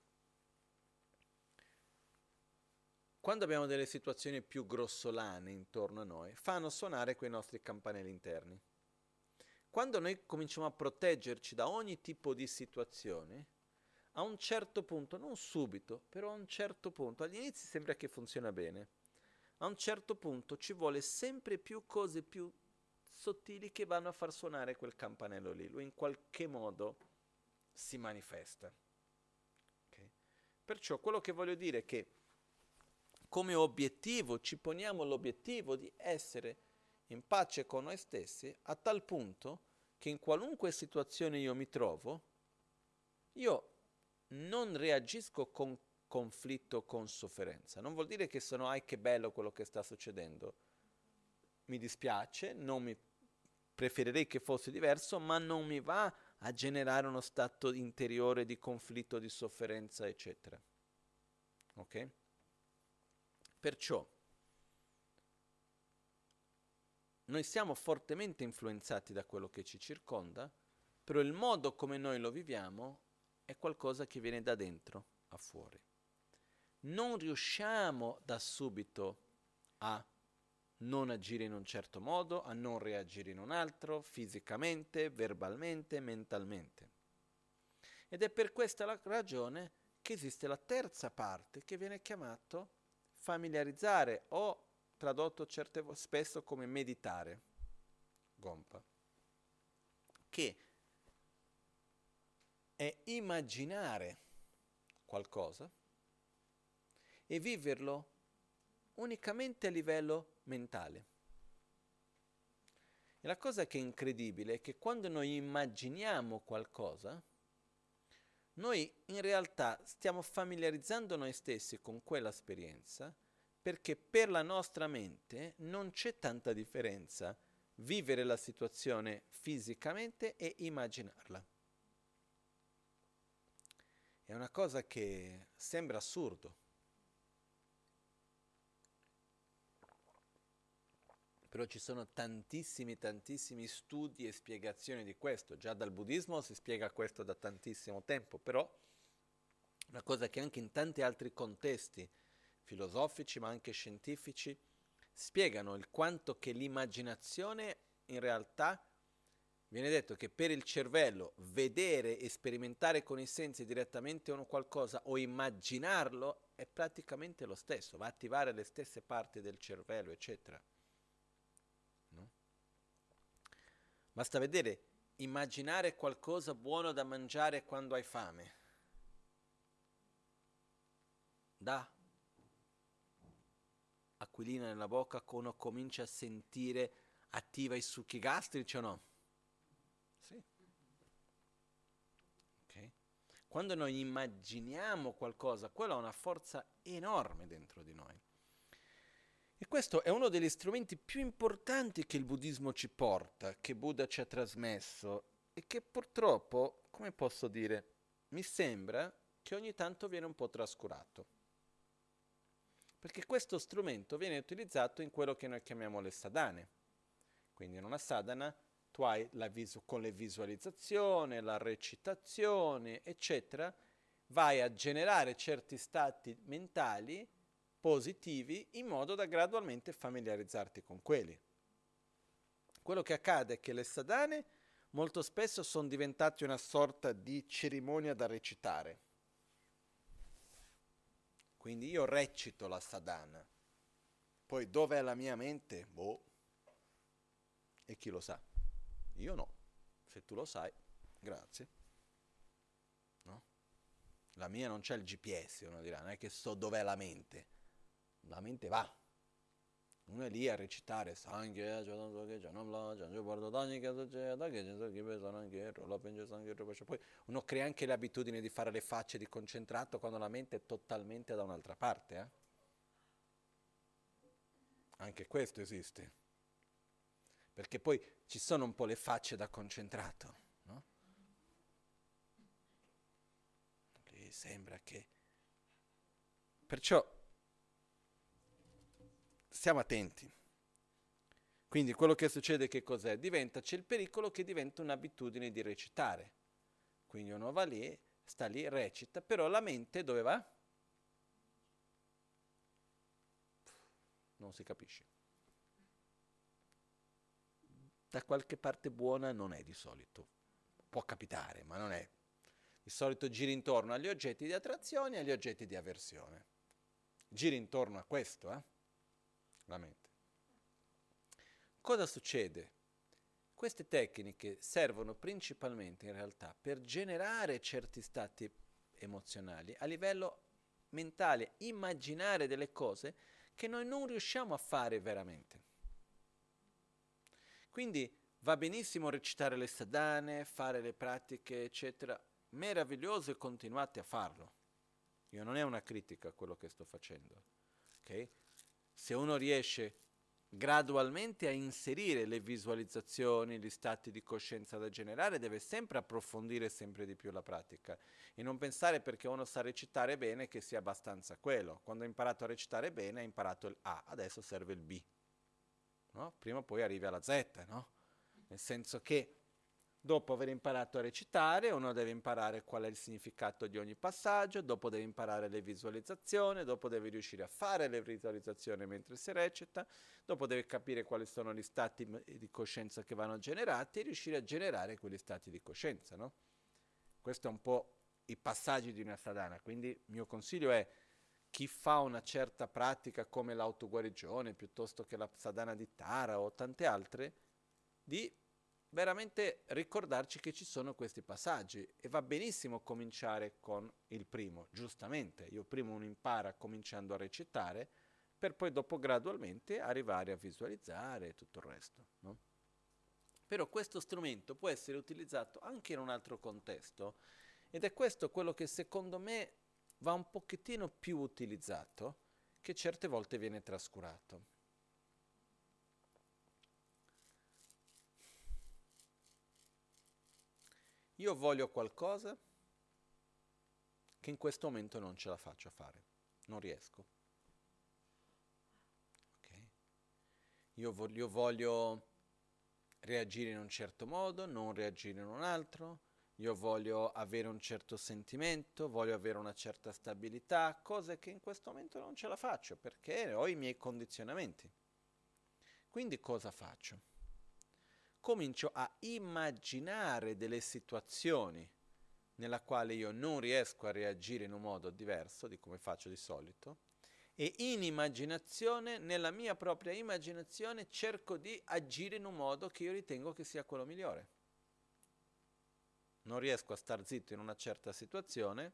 quando abbiamo delle situazioni più grossolane intorno a noi, fanno suonare quei nostri campanelli interni. Quando noi cominciamo a proteggerci da ogni tipo di situazione, a un certo punto, non subito, però a un certo punto, agli inizi sembra che funziona bene, a un certo punto ci vuole sempre più cose più sottili che vanno a far suonare quel campanello lì. Lui in qualche modo si manifesta. Okay? Perciò quello che voglio dire è che come obiettivo ci poniamo l'obiettivo di essere in pace con noi stessi a tal punto che in qualunque situazione io mi trovo, io non reagisco con conflitto, con sofferenza. Non vuol dire che sono, ai che bello quello che sta succedendo mi dispiace, non mi preferirei che fosse diverso, ma non mi va a generare uno stato interiore di conflitto, di sofferenza, eccetera. Ok? Perciò noi siamo fortemente influenzati da quello che ci circonda, però il modo come noi lo viviamo è qualcosa che viene da dentro a fuori. Non riusciamo da subito a non agire in un certo modo, a non reagire in un altro, fisicamente, verbalmente, mentalmente. Ed è per questa la ragione che esiste la terza parte che viene chiamato familiarizzare o tradotto certe spesso come meditare, gompa, che è immaginare qualcosa e viverlo unicamente a livello mentale. E la cosa che è incredibile è che quando noi immaginiamo qualcosa, noi in realtà stiamo familiarizzando noi stessi con quell'esperienza perché per la nostra mente non c'è tanta differenza vivere la situazione fisicamente e immaginarla. È una cosa che sembra assurdo, però ci sono tantissimi, tantissimi studi e spiegazioni di questo. Già dal buddismo si spiega questo da tantissimo tempo, però una cosa che anche in tanti altri contesti filosofici, ma anche scientifici, spiegano il quanto che l'immaginazione in realtà viene detto che per il cervello vedere e sperimentare con i sensi direttamente un qualcosa o immaginarlo è praticamente lo stesso, va a attivare le stesse parti del cervello, eccetera. Basta vedere, immaginare qualcosa buono da mangiare quando hai fame. Da aquilina nella bocca quando comincia a sentire attiva i succhi gastrici o no? Sì. Okay. Quando noi immaginiamo qualcosa, quella ha una forza enorme dentro di noi. E questo è uno degli strumenti più importanti che il buddismo ci porta, che Buddha ci ha trasmesso e che purtroppo, come posso dire, mi sembra che ogni tanto viene un po' trascurato. Perché questo strumento viene utilizzato in quello che noi chiamiamo le sadane. Quindi in una sadhana tu hai visu- con le visualizzazioni, la recitazione, eccetera, vai a generare certi stati mentali positivi in modo da gradualmente familiarizzarti con quelli. Quello che accade è che le sadane molto spesso sono diventate una sorta di cerimonia da recitare. Quindi io recito la sadhana. Poi dove è la mia mente? Boh. E chi lo sa? Io no. Se tu lo sai, grazie. No? La mia non c'è il GPS, uno dirà, non è che so dov'è la mente. La mente va. Uno è lì a recitare Sangye, Poi uno crea anche l'abitudine di fare le facce di concentrato quando la mente è totalmente da un'altra parte. Eh? Anche questo esiste. Perché poi ci sono un po' le facce da concentrato, no? Lì sembra che... Perciò stiamo attenti. Quindi quello che succede che cos'è? Diventa, c'è il pericolo che diventa un'abitudine di recitare. Quindi uno va lì, sta lì, recita, però la mente dove va? Non si capisce. Da qualche parte buona non è di solito. Può capitare, ma non è. Di solito gira intorno agli oggetti di attrazione e agli oggetti di avversione. Gira intorno a questo, eh? La mente. Cosa succede? Queste tecniche servono principalmente in realtà per generare certi stati emozionali a livello mentale, immaginare delle cose che noi non riusciamo a fare veramente. Quindi va benissimo recitare le sadane, fare le pratiche, eccetera, meraviglioso e continuate a farlo. Io non è una critica quello che sto facendo, ok? Se uno riesce gradualmente a inserire le visualizzazioni, gli stati di coscienza da generare, deve sempre approfondire sempre di più la pratica e non pensare perché uno sa recitare bene che sia abbastanza quello. Quando ha imparato a recitare bene ha imparato il A, adesso serve il B. No? Prima o poi arrivi alla Z, no? nel senso che Dopo aver imparato a recitare, uno deve imparare qual è il significato di ogni passaggio, dopo deve imparare le visualizzazioni, dopo deve riuscire a fare le visualizzazioni mentre si recita, dopo deve capire quali sono gli stati di coscienza che vanno generati e riuscire a generare quegli stati di coscienza. No? Questo è un po' i passaggi di una sadhana, quindi il mio consiglio è chi fa una certa pratica come l'autoguarigione piuttosto che la sadhana di Tara o tante altre, di veramente ricordarci che ci sono questi passaggi e va benissimo cominciare con il primo, giustamente, io prima uno impara cominciando a recitare per poi dopo gradualmente arrivare a visualizzare e tutto il resto. No? Però questo strumento può essere utilizzato anche in un altro contesto ed è questo quello che secondo me va un pochettino più utilizzato che certe volte viene trascurato. Io voglio qualcosa che in questo momento non ce la faccio a fare, non riesco. Okay. Io, voglio, io voglio reagire in un certo modo, non reagire in un altro, io voglio avere un certo sentimento, voglio avere una certa stabilità, cose che in questo momento non ce la faccio perché ho i miei condizionamenti. Quindi cosa faccio? Comincio a immaginare delle situazioni nella quale io non riesco a reagire in un modo diverso di come faccio di solito e in immaginazione, nella mia propria immaginazione, cerco di agire in un modo che io ritengo che sia quello migliore. Non riesco a star zitto in una certa situazione,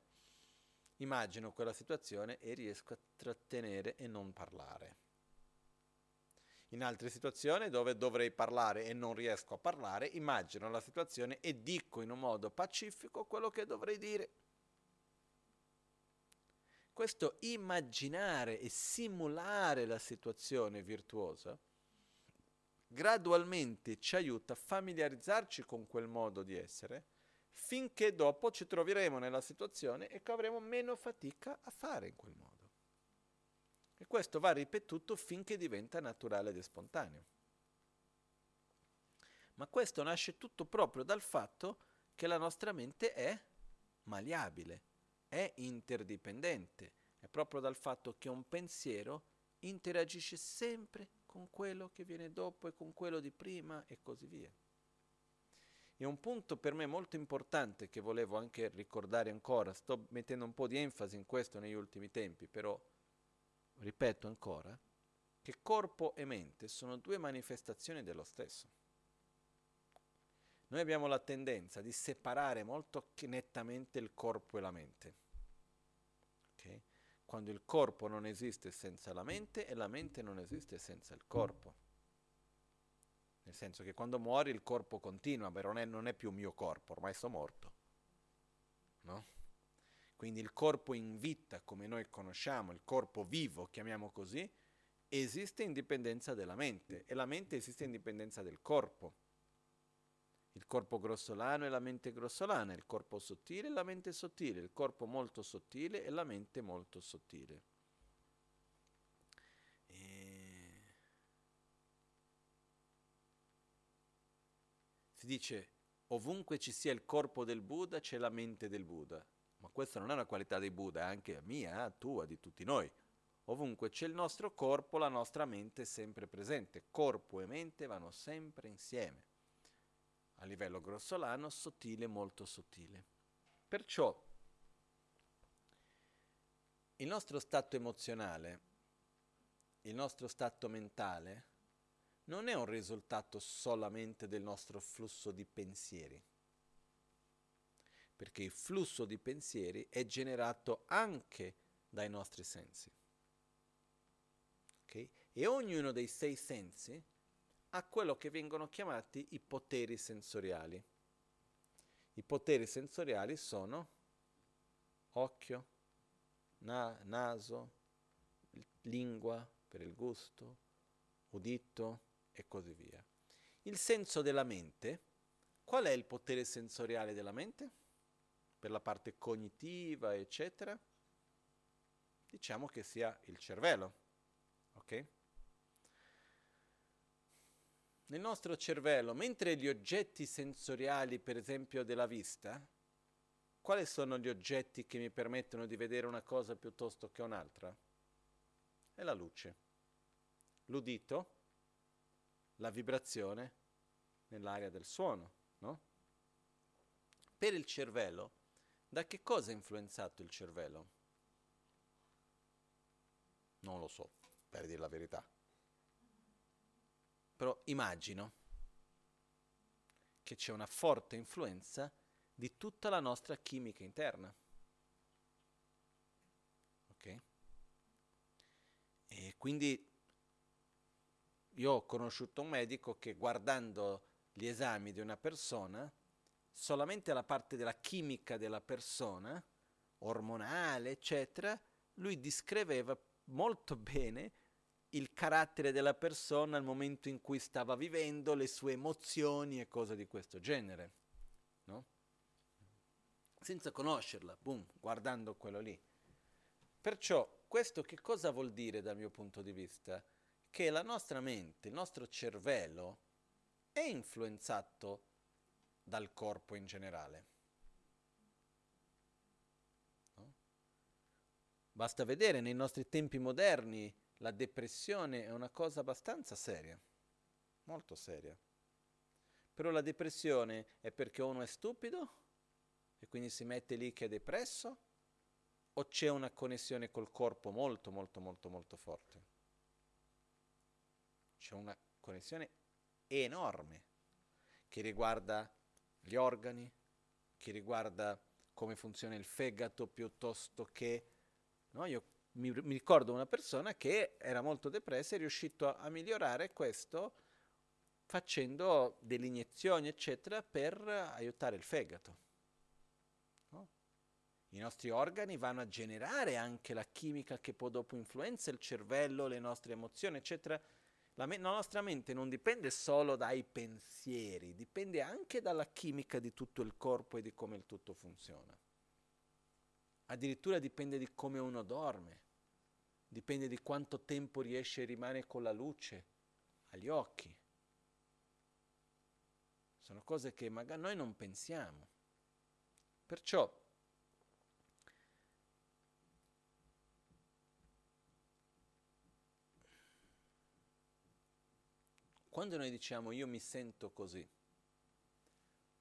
immagino quella situazione e riesco a trattenere e non parlare in altre situazioni dove dovrei parlare e non riesco a parlare, immagino la situazione e dico in un modo pacifico quello che dovrei dire. Questo immaginare e simulare la situazione virtuosa gradualmente ci aiuta a familiarizzarci con quel modo di essere finché dopo ci troveremo nella situazione e che avremo meno fatica a fare in quel modo. E questo va ripetuto finché diventa naturale ed spontaneo. Ma questo nasce tutto proprio dal fatto che la nostra mente è maleabile, è interdipendente, è proprio dal fatto che un pensiero interagisce sempre con quello che viene dopo e con quello di prima e così via. E un punto per me molto importante che volevo anche ricordare ancora, sto mettendo un po' di enfasi in questo negli ultimi tempi, però ripeto ancora, che corpo e mente sono due manifestazioni dello stesso. Noi abbiamo la tendenza di separare molto nettamente il corpo e la mente. Okay? Quando il corpo non esiste senza la mente e la mente non esiste senza il corpo. Nel senso che quando muori il corpo continua, però non è, non è più mio corpo, ormai sono morto. No? Quindi il corpo in vita, come noi conosciamo, il corpo vivo, chiamiamo così, esiste in dipendenza della mente. E la mente esiste in dipendenza del corpo. Il corpo grossolano e la mente grossolana, il corpo sottile e la mente sottile, il corpo molto sottile e la mente molto sottile. E... Si dice ovunque ci sia il corpo del Buddha c'è la mente del Buddha, ma questa non è una qualità dei Buddha, è anche mia, tua, di tutti noi. Ovunque c'è il nostro corpo, la nostra mente è sempre presente. Corpo e mente vanno sempre insieme a livello grossolano, sottile, molto sottile. Perciò il nostro stato emozionale, il nostro stato mentale, non è un risultato solamente del nostro flusso di pensieri, perché il flusso di pensieri è generato anche dai nostri sensi. Okay? E ognuno dei sei sensi a quello che vengono chiamati i poteri sensoriali. I poteri sensoriali sono occhio, na- naso, lingua per il gusto, udito e così via. Il senso della mente, qual è il potere sensoriale della mente? Per la parte cognitiva, eccetera? Diciamo che sia il cervello, ok? nel nostro cervello, mentre gli oggetti sensoriali, per esempio della vista, quali sono gli oggetti che mi permettono di vedere una cosa piuttosto che un'altra? È la luce, l'udito, la vibrazione nell'area del suono, no? Per il cervello, da che cosa è influenzato il cervello? Non lo so, per dire la verità. Però immagino che c'è una forte influenza di tutta la nostra chimica interna. Ok? E quindi io ho conosciuto un medico che guardando gli esami di una persona, solamente la parte della chimica della persona, ormonale, eccetera, lui descriveva molto bene il carattere della persona al momento in cui stava vivendo, le sue emozioni e cose di questo genere, no? Senza conoscerla, boom, guardando quello lì. Perciò questo che cosa vuol dire dal mio punto di vista? Che la nostra mente, il nostro cervello è influenzato dal corpo in generale. No? Basta vedere nei nostri tempi moderni la depressione è una cosa abbastanza seria, molto seria. Però la depressione è perché uno è stupido e quindi si mette lì che è depresso o c'è una connessione col corpo molto molto molto molto forte? C'è una connessione enorme che riguarda gli organi, che riguarda come funziona il fegato piuttosto che... No? Io mi, mi, ricordo una persona che era molto depressa e è riuscito a, a migliorare questo facendo delle iniezioni, eccetera, per aiutare il fegato. No? I nostri organi vanno a generare anche la chimica che poi dopo influenza il cervello, le nostre emozioni, eccetera. La, me- la nostra mente non dipende solo dai pensieri, dipende anche dalla chimica di tutto il corpo e di come il tutto funziona. Addirittura dipende di come uno dorme, dipende di quanto tempo riesce a rimanere con la luce agli occhi. Sono cose che magari noi non pensiamo. Perciò quando noi diciamo io mi sento così,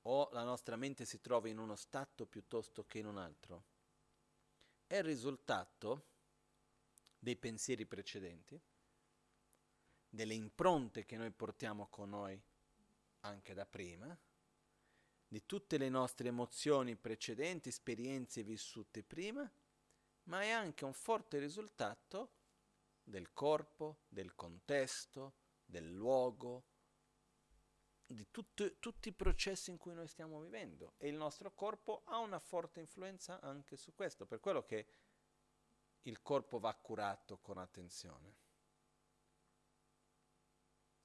o la nostra mente si trova in uno stato piuttosto che in un altro, è il risultato dei pensieri precedenti, delle impronte che noi portiamo con noi anche da prima, di tutte le nostre emozioni precedenti, esperienze vissute prima, ma è anche un forte risultato del corpo, del contesto, del luogo, di tutto, tutti i processi in cui noi stiamo vivendo. E il nostro corpo ha una forte influenza anche su questo, per quello che il corpo va curato con attenzione,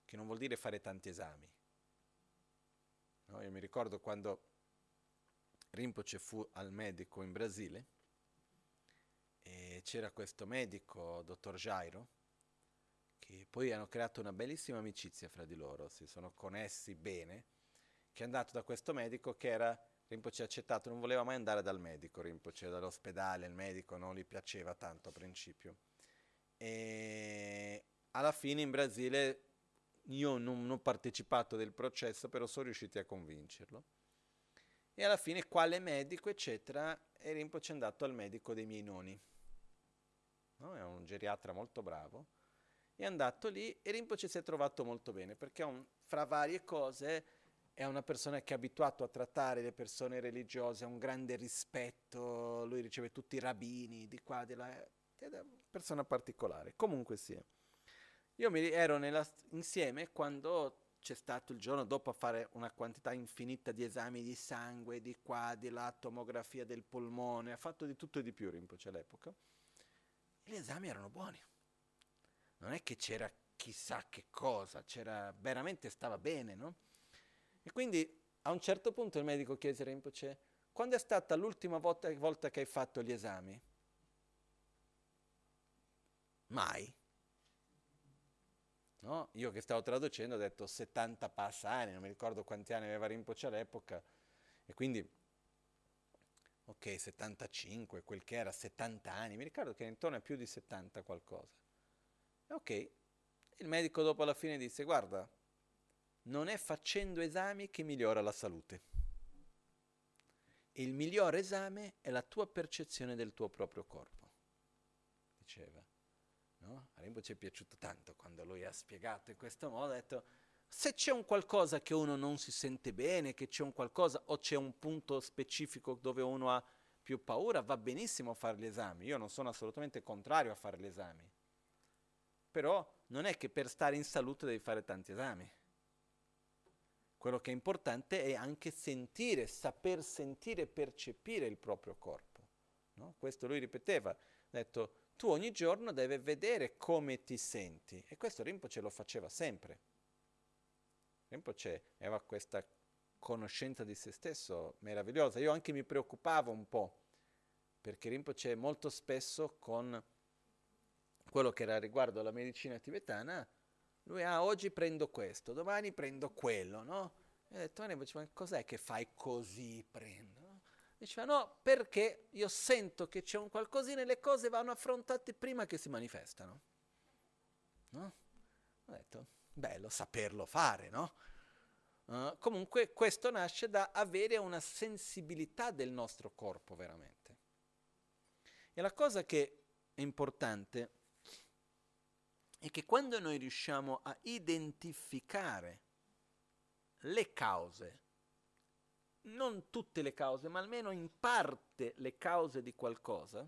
che non vuol dire fare tanti esami. No, io mi ricordo quando Rinpoche fu al medico in Brasile e c'era questo medico, dottor Jairo, che poi hanno creato una bellissima amicizia fra di loro, si sono connessi bene, che è andato da questo medico che era, Rinpoche accettato, non voleva mai andare dal medico, Rinpoche dall'ospedale, il medico non gli piaceva tanto a principio. E alla fine in Brasile io non, ho partecipato del processo, però sono riusciti a convincerlo. E alla fine quale medico, eccetera, e Rinpoche è andato al medico dei miei noni. No? È un geriatra molto bravo è andato lì e Rinpoche si è trovato molto bene perché un, fra varie cose è una persona che è abituato a trattare le persone religiose, ha un grande rispetto, lui riceve tutti i rabbini di qua, di là, è una persona particolare, comunque sia. Io mi ero nella, insieme quando c'è stato il giorno dopo a fare una quantità infinita di esami di sangue, di qua, di là, tomografia del polmone, ha fatto di tutto e di più Rinpoche all'epoca. Gli esami erano buoni non è che c'era chissà che cosa, c'era veramente stava bene, no? E quindi a un certo punto il medico chiese a Rinpoche, quando è stata l'ultima volta, volta che hai fatto gli esami? Mai. No? Io che stavo traducendo ho detto 70 passa anni, non mi ricordo quanti anni aveva Rinpoche all'epoca, e quindi, ok, 75, quel che era, 70 anni, mi ricordo che intorno a più di 70 qualcosa. Ok, il medico dopo alla fine disse, guarda, non è facendo esami che migliora la salute. Il migliore esame è la tua percezione del tuo proprio corpo, diceva. No? A Rimbo ci è piaciuto tanto quando lui ha spiegato in questo modo, ha detto, se c'è un qualcosa che uno non si sente bene, che c'è un qualcosa o c'è un punto specifico dove uno ha più paura, va benissimo fare gli esami. Io non sono assolutamente contrario a fare gli esami però non è che per stare in salute devi fare tanti esami. Quello che è importante è anche sentire, saper sentire e percepire il proprio corpo. No? Questo lui ripeteva, ha detto, tu ogni giorno devi vedere come ti senti. E questo Rinpoche lo faceva sempre. Rinpoche aveva questa conoscenza di se stesso meravigliosa. Io anche mi preoccupavo un po', perché Rinpoche molto spesso con quello che era riguardo alla medicina tibetana, lui, ah, oggi prendo questo, domani prendo quello, no? E ho detto, ma cos'è che fai così, prendo? Diceva, no, perché io sento che c'è un qualcosina e le cose vanno affrontate prima che si manifestano. No? Ho detto, bello saperlo fare, no? Uh, comunque questo nasce da avere una sensibilità del nostro corpo veramente. E la cosa che è importante è che quando noi riusciamo a identificare le cause, non tutte le cause, ma almeno in parte le cause di qualcosa,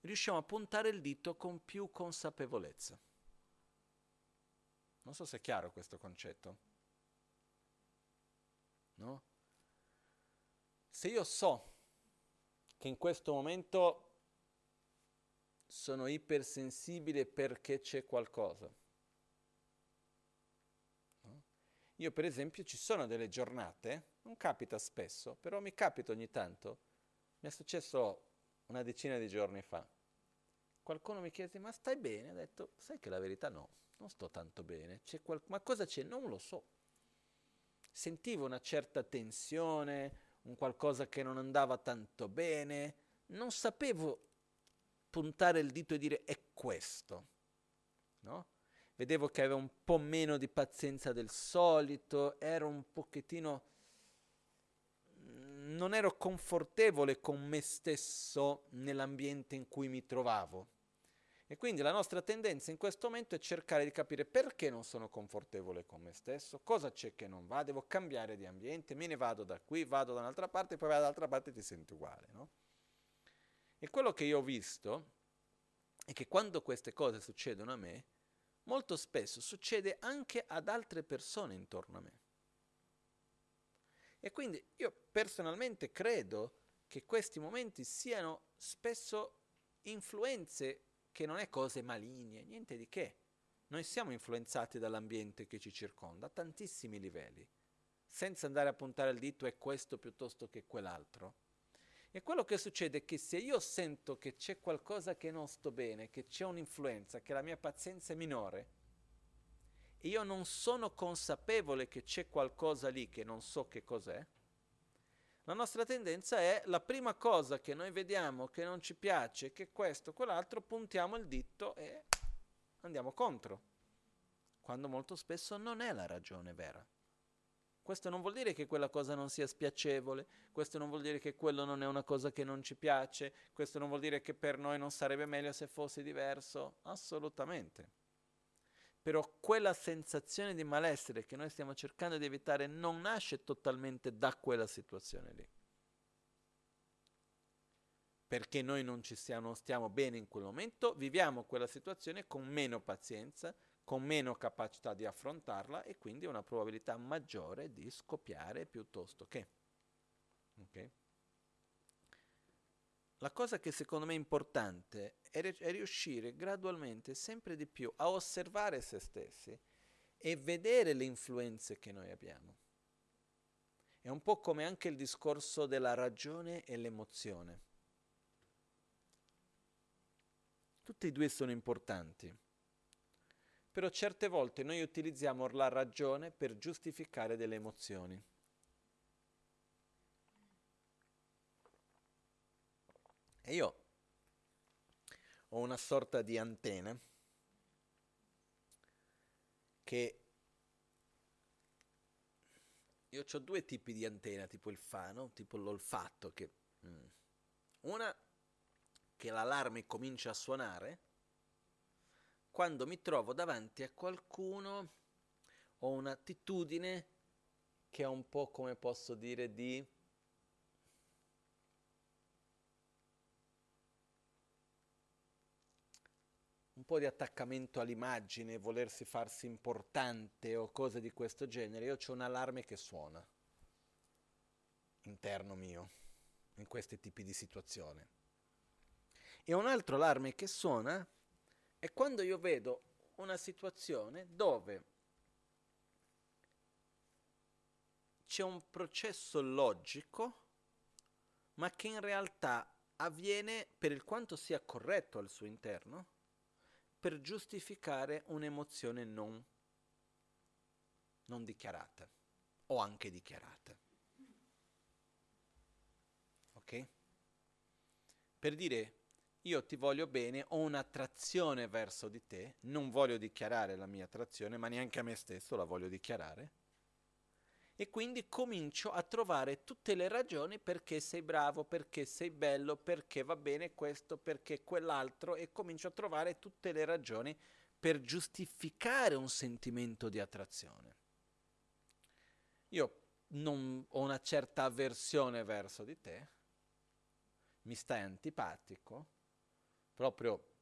riusciamo a puntare il dito con più consapevolezza. Non so se è chiaro questo concetto. No? Se io so che in questo momento sono ipersensibile perché c'è qualcosa. Io per esempio ci sono delle giornate, non capita spesso, però mi capita ogni tanto, mi è successo una decina di giorni fa. Qualcuno mi chiese, ma stai bene? Ho detto, sai che la verità no, non sto tanto bene. Qual- ma cosa c'è? Non lo so. Sentivo una certa tensione, un qualcosa che non andava tanto bene, non sapevo puntare il dito e dire è questo, no? Vedevo che aveva un po' meno di pazienza del solito, ero un pochettino non ero confortevole con me stesso nell'ambiente in cui mi trovavo. E quindi la nostra tendenza in questo momento è cercare di capire perché non sono confortevole con me stesso, cosa c'è che non va, devo cambiare di ambiente, me ne vado da qui, vado da un'altra parte, poi vado dall'altra parte e ti senti uguale. No? E quello che io ho visto è che quando queste cose succedono a me, molto spesso succede anche ad altre persone intorno a me. E quindi io personalmente credo che questi momenti siano spesso influenze che non è cose maligne, niente di che. Noi siamo influenzati dall'ambiente che ci circonda a tantissimi livelli, senza andare a puntare il dito è questo piuttosto che quell'altro. E quello che succede è che se io sento che c'è qualcosa che non sto bene, che c'è un'influenza, che la mia pazienza è minore, e io non sono consapevole che c'è qualcosa lì che non so che cos'è, la nostra tendenza è la prima cosa che noi vediamo che non ci piace, che questo, quell'altro, puntiamo il dito e andiamo contro, quando molto spesso non è la ragione vera. Questo non vuol dire che quella cosa non sia spiacevole, questo non vuol dire che quello non è una cosa che non ci piace, questo non vuol dire che per noi non sarebbe meglio se fosse diverso, assolutamente però quella sensazione di malessere che noi stiamo cercando di evitare non nasce totalmente da quella situazione lì. Perché noi non ci stiamo, stiamo bene in quel momento, viviamo quella situazione con meno pazienza, con meno capacità di affrontarla e quindi una probabilità maggiore di scoppiare piuttosto che. Okay? La cosa che secondo me è importante è, re- è riuscire gradualmente sempre di più a osservare se stessi e vedere le influenze che noi abbiamo. È un po' come anche il discorso della ragione e l'emozione. Tutti e due sono importanti, però certe volte noi utilizziamo la ragione per giustificare delle emozioni. E io ho una sorta di antena che io ho due tipi di antena, tipo il fano, tipo l'olfatto, che mm, una che l'allarme comincia a suonare quando mi trovo davanti a qualcuno ho un'attitudine che è un po' come posso dire di un po' di attaccamento all'immagine, volersi farsi importante o cose di questo genere, io ho un allarme che suona interno mio in questi tipi di situazioni. E un altro allarme che suona è quando io vedo una situazione dove c'è un processo logico, ma che in realtà avviene per il quanto sia corretto al suo interno, per giustificare un'emozione non, non dichiarata o anche dichiarata. Ok? Per dire io ti voglio bene, ho un'attrazione verso di te, non voglio dichiarare la mia attrazione, ma neanche a me stesso la voglio dichiarare e quindi comincio a trovare tutte le ragioni perché sei bravo, perché sei bello, perché va bene questo, perché quell'altro e comincio a trovare tutte le ragioni per giustificare un sentimento di attrazione. Io non ho una certa avversione verso di te, mi stai antipatico, proprio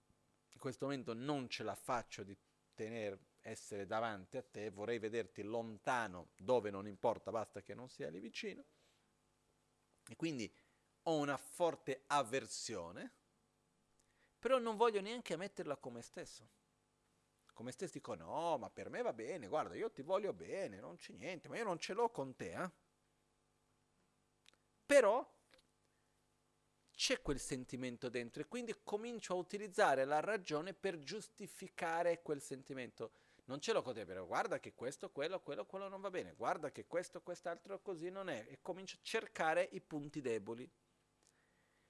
in questo momento non ce la faccio di tenere essere davanti a te, vorrei vederti lontano dove non importa, basta che non sia lì vicino. E quindi ho una forte avversione, però non voglio neanche metterla come stesso. come stessi dicono, no, ma per me va bene, guarda, io ti voglio bene, non c'è niente, ma io non ce l'ho con te, eh? Però c'è quel sentimento dentro e quindi comincio a utilizzare la ragione per giustificare quel sentimento. Non ce l'ho con te, però guarda che questo, quello, quello, quello non va bene, guarda che questo, quest'altro così non è e comincio a cercare i punti deboli.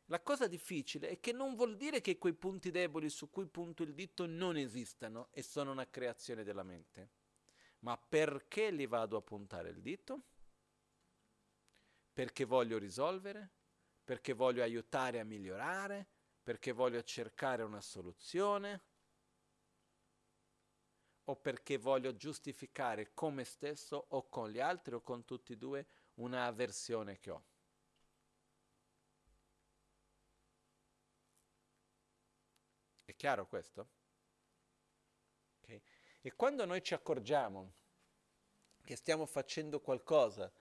La cosa difficile è che non vuol dire che quei punti deboli su cui punto il dito non esistano e sono una creazione della mente. Ma perché li vado a puntare il dito? Perché voglio risolvere? Perché voglio aiutare a migliorare? Perché voglio cercare una soluzione? O perché voglio giustificare con me stesso o con gli altri o con tutti e due una avversione che ho? È chiaro questo? Okay. E quando noi ci accorgiamo che stiamo facendo qualcosa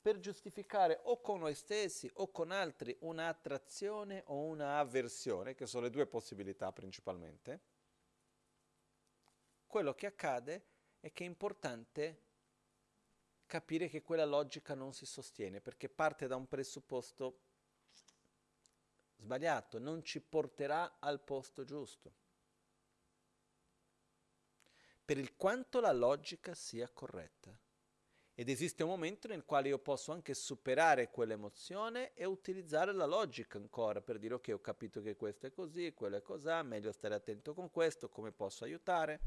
per giustificare o con noi stessi o con altri un'attrazione o un'avversione, che sono le due possibilità principalmente, quello che accade è che è importante capire che quella logica non si sostiene, perché parte da un presupposto sbagliato, non ci porterà al posto giusto. Per il quanto la logica sia corretta. Ed esiste un momento nel quale io posso anche superare quell'emozione e utilizzare la logica ancora per dire ok, ho capito che questo è così, quello è così, meglio stare attento con questo, come posso aiutare.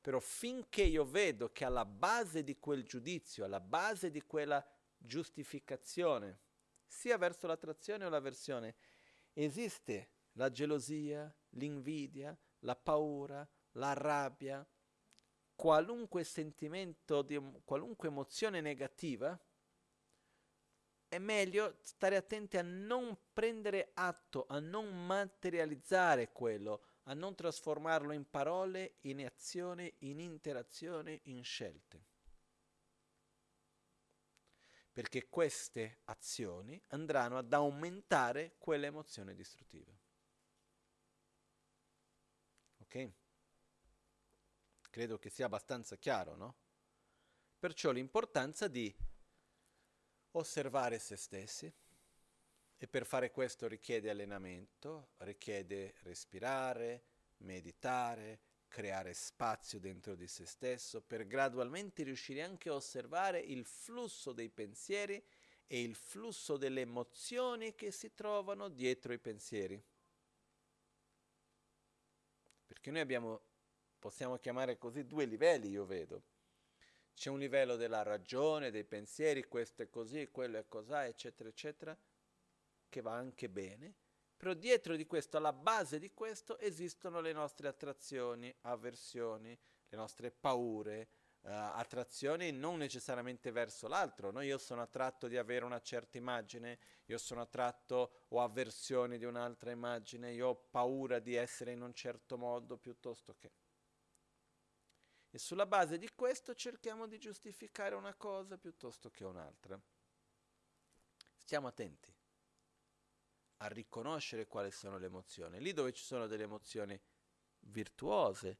Però finché io vedo che alla base di quel giudizio, alla base di quella giustificazione, sia verso l'attrazione o l'avversione. Esiste la gelosia, l'invidia, la paura, la rabbia, qualunque sentimento, di, qualunque emozione negativa, è meglio stare attenti a non prendere atto, a non materializzare quello, a non trasformarlo in parole, in azione, in interazione, in scelte perché queste azioni andranno ad aumentare quell'emozione distruttiva. Ok? Credo che sia abbastanza chiaro, no? Perciò l'importanza di osservare se stessi e per fare questo richiede allenamento, richiede respirare, meditare, creare spazio dentro di se stesso per gradualmente riuscire anche a osservare il flusso dei pensieri e il flusso delle emozioni che si trovano dietro i pensieri. Perché noi abbiamo, possiamo chiamare così, due livelli, io vedo. C'è un livello della ragione, dei pensieri, questo è così, quello è così, eccetera, eccetera, che va anche bene però dietro di questo, alla base di questo, esistono le nostre attrazioni, avversioni, le nostre paure, uh, attrazioni non necessariamente verso l'altro. No? Io sono attratto di avere una certa immagine, io sono attratto o avversione di un'altra immagine, io ho paura di essere in un certo modo piuttosto che. E sulla base di questo cerchiamo di giustificare una cosa piuttosto che un'altra. Stiamo attenti a riconoscere quali sono le emozioni. Lì dove ci sono delle emozioni virtuose,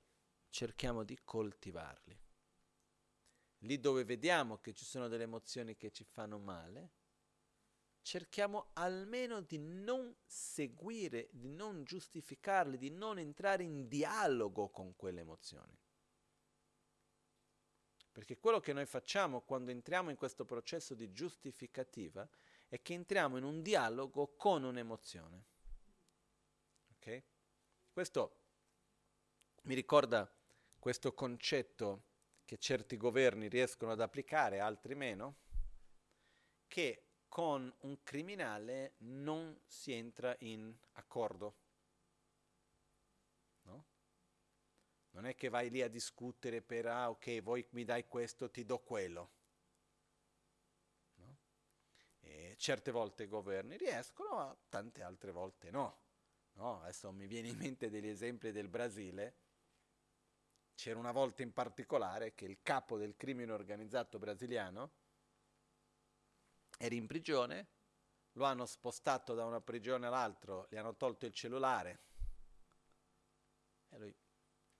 cerchiamo di coltivarli. Lì dove vediamo che ci sono delle emozioni che ci fanno male, cerchiamo almeno di non seguire, di non giustificarle, di non entrare in dialogo con quelle emozioni. Perché quello che noi facciamo quando entriamo in questo processo di giustificativa è che entriamo in un dialogo con un'emozione. Ok? Questo mi ricorda questo concetto che certi governi riescono ad applicare, altri meno, che con un criminale non si entra in accordo. No? Non è che vai lì a discutere per, ah ok, voi mi dai questo, ti do quello. certe volte i governi riescono, ma tante altre volte no. no. Adesso mi viene in mente degli esempi del Brasile. C'era una volta in particolare che il capo del crimine organizzato brasiliano era in prigione, lo hanno spostato da una prigione all'altra, gli hanno tolto il cellulare. E lui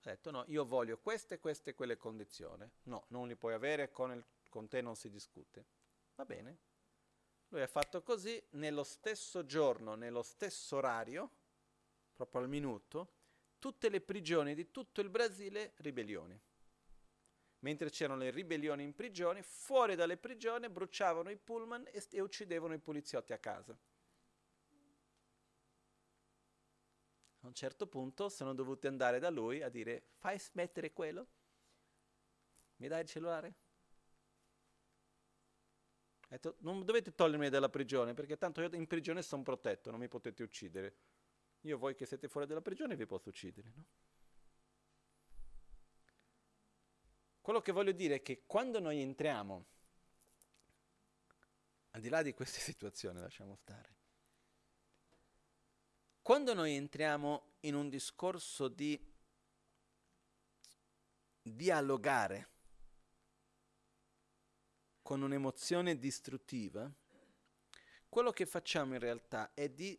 Ha detto no, io voglio queste, queste, quelle condizioni. No, non li puoi avere, con, il, con te non si discute. Va bene. Lui ha fatto così, nello stesso giorno, nello stesso orario, proprio al minuto, tutte le prigioni di tutto il Brasile ribellioni. Mentre c'erano le ribellioni in prigione, fuori dalle prigioni bruciavano i pullman e, e uccidevano i poliziotti a casa. A un certo punto sono dovuti andare da lui a dire fai smettere quello? Mi dai il cellulare? Ha detto, non dovete togliermi dalla prigione perché tanto io in prigione sono protetto, non mi potete uccidere. Io voi che siete fuori dalla prigione vi posso uccidere, no? Quello che voglio dire è che quando noi entriamo, al di là di queste situazioni, lasciamo stare, quando noi entriamo in un discorso di dialogare con un'emozione distruttiva, quello che facciamo in realtà è di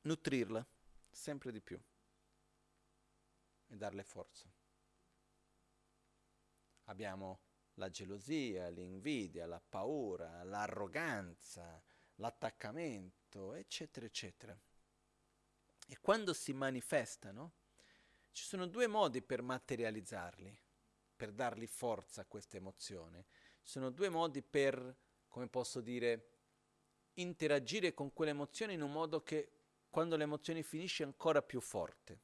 nutrirla sempre di più e darle forza. Abbiamo la gelosia, l'invidia, la paura, l'arroganza, l'attaccamento, eccetera, eccetera. E quando si manifestano, ci sono due modi per materializzarli, per dargli forza a questa emozione. Ci sono due modi per, come posso dire, interagire con quell'emozione in un modo che quando l'emozione finisce è ancora più forte.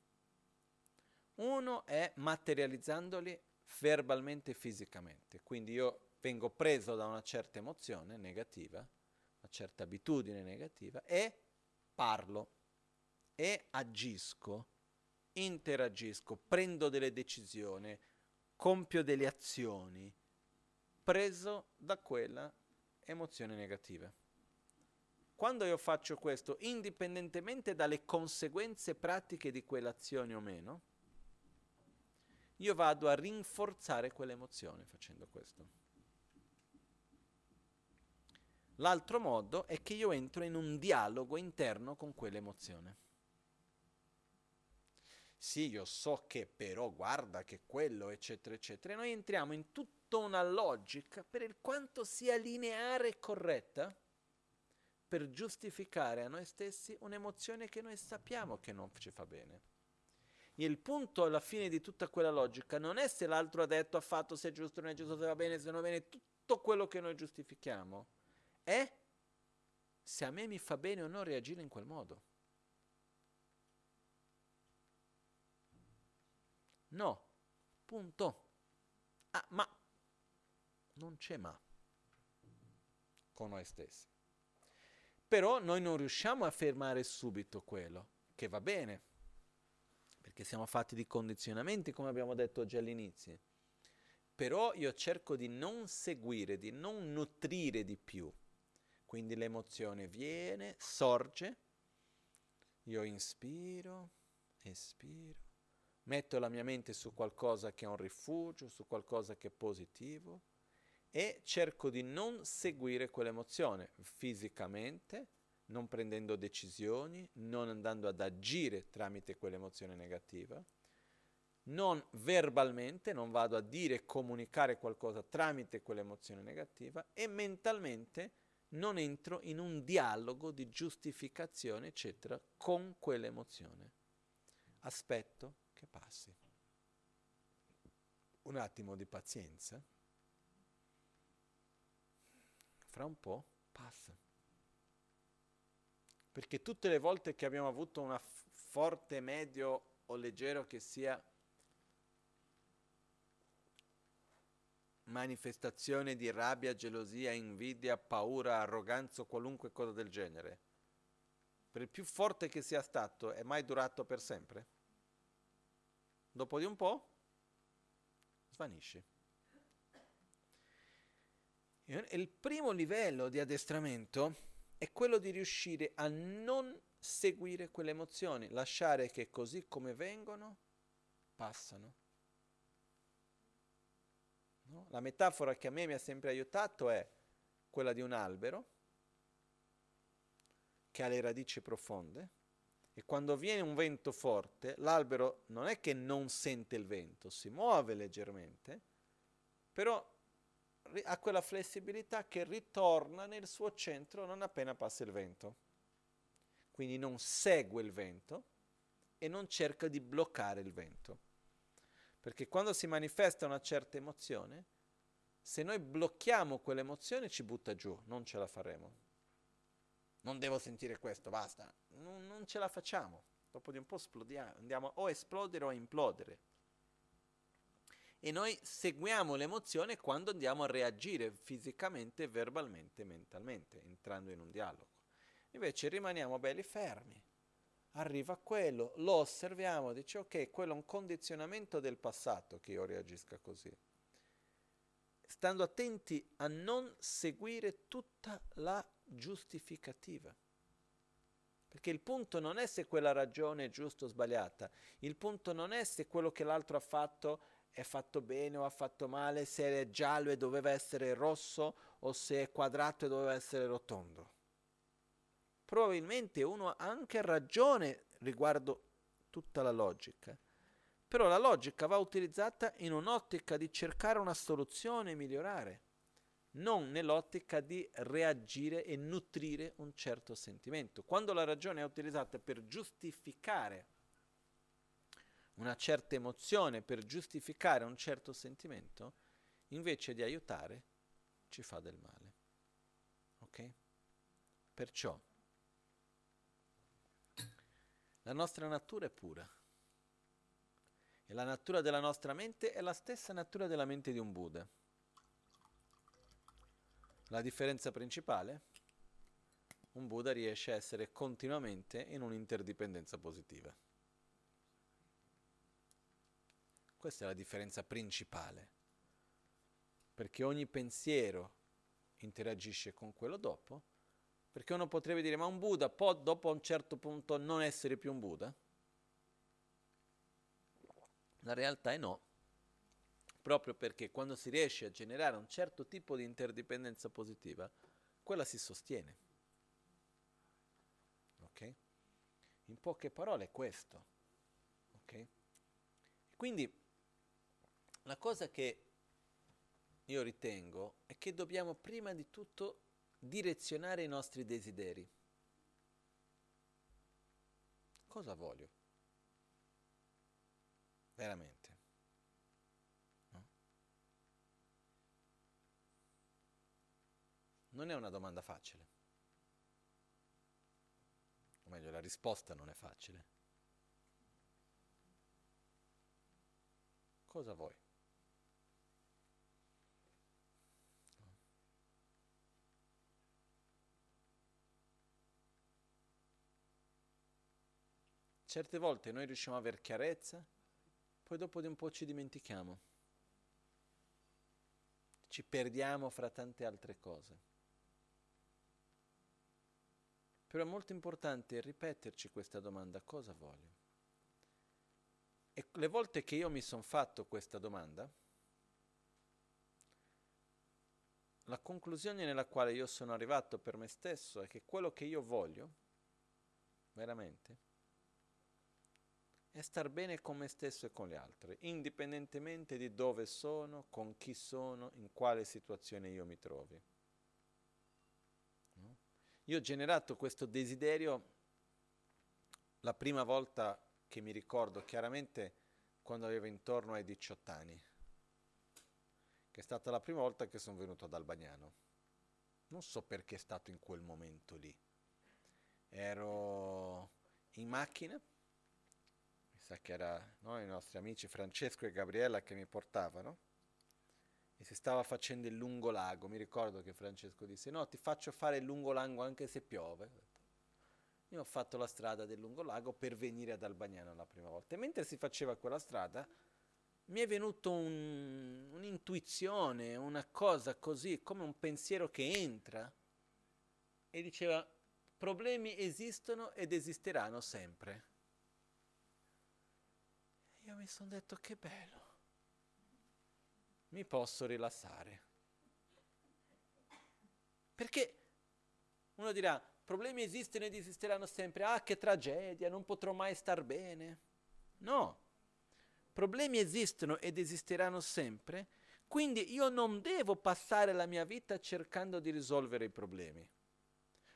Uno è materializzandoli verbalmente e fisicamente, quindi io vengo preso da una certa emozione negativa, una certa abitudine negativa e parlo e agisco, interagisco, prendo delle decisioni, compio delle azioni, preso da quella emozione negativa. Quando io faccio questo, indipendentemente dalle conseguenze pratiche di quell'azione o meno, io vado a rinforzare quell'emozione facendo questo. L'altro modo è che io entro in un dialogo interno con quell'emozione. Sì, io so che però guarda che quello, eccetera, eccetera. E noi entriamo in tutta una logica per il quanto sia lineare e corretta per giustificare a noi stessi un'emozione che noi sappiamo che non ci fa bene. E il punto alla fine di tutta quella logica non è se l'altro ha detto, ha fatto, se è giusto, non è giusto, se va bene, se non va bene, tutto quello che noi giustifichiamo, è se a me mi fa bene o no reagire in quel modo. No, punto. Ah, ma non c'è ma con noi stessi. Però noi non riusciamo a fermare subito quello, che va bene, perché siamo fatti di condizionamenti, come abbiamo detto oggi all'inizio. Però io cerco di non seguire, di non nutrire di più. Quindi l'emozione viene, sorge, io inspiro, espiro, metto la mia mente su qualcosa che è un rifugio, su qualcosa che è positivo e cerco di non seguire quell'emozione fisicamente, non prendendo decisioni, non andando ad agire tramite quell'emozione negativa, non verbalmente, non vado a dire e comunicare qualcosa tramite quell'emozione negativa e mentalmente non entro in un dialogo di giustificazione, eccetera, con quell'emozione. Aspetto che passi. Un attimo di pazienza fra un po' passa. Perché tutte le volte che abbiamo avuto una forte, medio o leggero che sia manifestazione di rabbia, gelosia, invidia, paura, arroganza o qualunque cosa del genere, per il più forte che sia stato, è mai durato per sempre? Dopo di un po' svanisce. Il primo livello di addestramento è quello di riuscire a non seguire quelle emozioni, lasciare che così come vengono, passano. No? La metafora che a me mi ha sempre aiutato è quella di un albero che ha le radici profonde E quando viene un vento forte, l'albero non è che non sente il vento, si muove leggermente, però ha quella flessibilità che ritorna nel suo centro non appena passa il vento. Quindi non segue il vento e non cerca di bloccare il vento. Perché quando si manifesta una certa emozione, se noi blocchiamo quell'emozione ci butta giù, non ce la faremo non devo sentire questo, basta, non, non ce la facciamo. Dopo di un po' esplodiamo, andiamo o a esplodere o a implodere. E noi seguiamo l'emozione quando andiamo a reagire fisicamente, verbalmente, mentalmente, entrando in un dialogo. Invece rimaniamo belli fermi. Arriva quello, lo osserviamo, dice ok, quello è un condizionamento del passato che io reagisca così. Stando attenti a non seguire tutta la giustificativa. Perché il punto non è se quella ragione è giusta o sbagliata, il punto non è se quello che l'altro ha fatto è fatto bene o ha fatto male, se è giallo e doveva essere rosso o se è quadrato e doveva essere rotondo. Probabilmente uno ha anche ragione riguardo tutta la logica, però la logica va utilizzata in un'ottica di cercare una soluzione e migliorare non nell'ottica di reagire e nutrire un certo sentimento. Quando la ragione è utilizzata per giustificare una certa emozione, per giustificare un certo sentimento, invece di aiutare, ci fa del male. Ok? Perciò la nostra natura è pura e la natura della nostra mente è la stessa natura della mente di un Buddha. La differenza principale? Un Buddha riesce a essere continuamente in un'interdipendenza positiva. Questa è la differenza principale, perché ogni pensiero interagisce con quello dopo, perché uno potrebbe dire ma un Buddha può dopo un certo punto non essere più un Buddha? La realtà è no, proprio perché quando si riesce a generare un certo tipo di interdipendenza positiva, quella si sostiene. Ok? In poche parole è questo. Ok? Quindi la cosa che io ritengo è che dobbiamo prima di tutto direzionare i nostri desideri. Cosa voglio? Veramente. Non è una domanda facile. O meglio, la risposta non è facile. Cosa vuoi? Certe volte noi riusciamo a avere chiarezza, poi dopo di un po' ci dimentichiamo. Ci perdiamo fra tante altre cose. Però è molto importante ripeterci questa domanda, cosa voglio? E le volte che io mi sono fatto questa domanda, la conclusione nella quale io sono arrivato per me stesso è che quello che io voglio, veramente, è star bene con me stesso e con gli altri, indipendentemente di dove sono, con chi sono, in quale situazione io mi trovi. Io ho generato questo desiderio la prima volta che mi ricordo chiaramente quando avevo intorno ai 18 anni, che è stata la prima volta che sono venuto ad Albagnano. Non so perché è stato in quel momento lì. Ero in macchina, mi sa che erano no, i nostri amici Francesco e Gabriella che mi portavano e si stava facendo il lungo lago. Mi ricordo che Francesco disse: No, ti faccio fare il lungo lago anche se piove. Io ho fatto la strada del lungo lago per venire ad Albagnano la prima volta. E mentre si faceva quella strada, mi è venuto un, un'intuizione, una cosa così, come un pensiero che entra e diceva: Problemi esistono ed esisteranno sempre. Io mi sono detto: Che bello mi posso rilassare. Perché uno dirà, problemi esistono ed esisteranno sempre, ah che tragedia, non potrò mai star bene. No, problemi esistono ed esisteranno sempre, quindi io non devo passare la mia vita cercando di risolvere i problemi.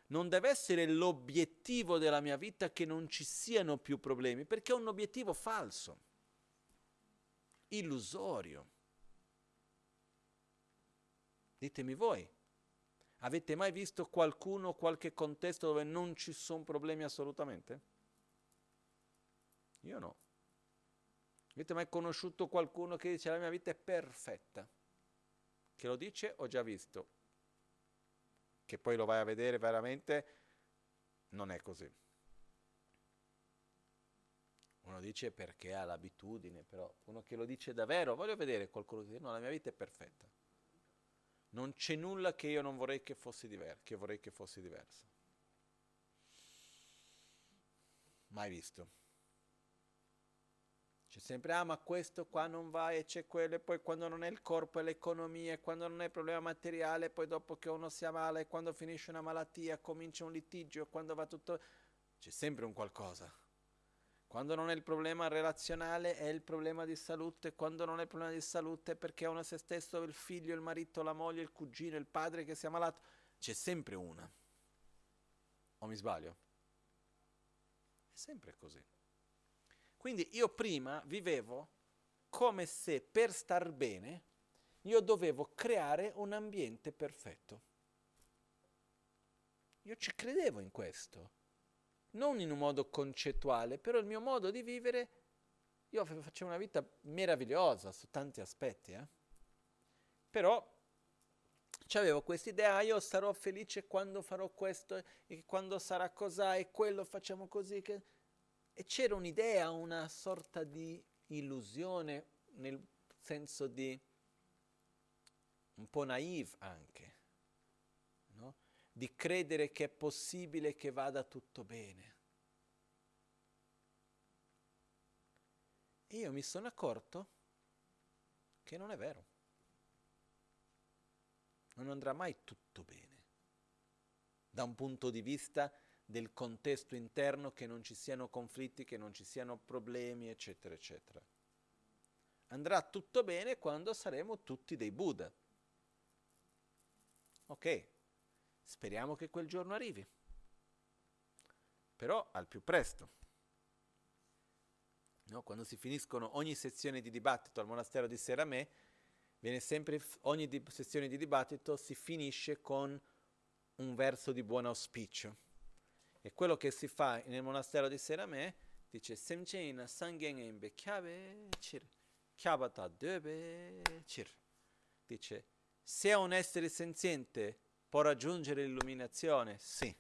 Non deve essere l'obiettivo della mia vita che non ci siano più problemi, perché è un obiettivo falso, illusorio. Ditemi voi, avete mai visto qualcuno, qualche contesto dove non ci sono problemi assolutamente? Io no. Avete mai conosciuto qualcuno che dice la mia vita è perfetta? Che lo dice ho già visto. Che poi lo vai a vedere veramente, non è così. Uno dice perché ha l'abitudine, però uno che lo dice davvero, voglio vedere qualcuno che dice no, la mia vita è perfetta. Non c'è nulla che io non vorrei che fosse diverso, che vorrei che fosse diverso. Mai visto. C'è sempre, ah ma questo qua non va e c'è quello, e poi quando non è il corpo è l'economia, e quando non è il problema materiale, poi dopo che uno si ammala e quando finisce una malattia comincia un litigio, quando va tutto... C'è sempre un qualcosa. Quando non è il problema relazionale è il problema di salute, quando non è il problema di salute è perché uno se stesso, il figlio, il marito, la moglie, il cugino, il padre che si è ammalato, c'è sempre una. O mi sbaglio? È sempre così. Quindi io prima vivevo come se per star bene io dovevo creare un ambiente perfetto. Io ci credevo in questo non in un modo concettuale, però il mio modo di vivere, io facevo una vita meravigliosa su tanti aspetti, eh? però avevo questa idea, ah, io sarò felice quando farò questo e quando sarà così e quello facciamo così. Che... E c'era un'idea, una sorta di illusione nel senso di un po' naive anche di credere che è possibile che vada tutto bene. E io mi sono accorto che non è vero. Non andrà mai tutto bene. Da un punto di vista del contesto interno, che non ci siano conflitti, che non ci siano problemi, eccetera, eccetera. Andrà tutto bene quando saremo tutti dei Buddha. Ok, Speriamo che quel giorno arrivi, però al più presto. No, quando si finiscono ogni sezione di dibattito al monastero di Seramè, viene sempre, ogni di, sezione di dibattito si finisce con un verso di buon auspicio. E quello che si fa nel monastero di Seramè dice Semcheina Sangyengembe Chiave Chir Chiabata Debe Chir dice se è un essere senziente può raggiungere l'illuminazione? Sì.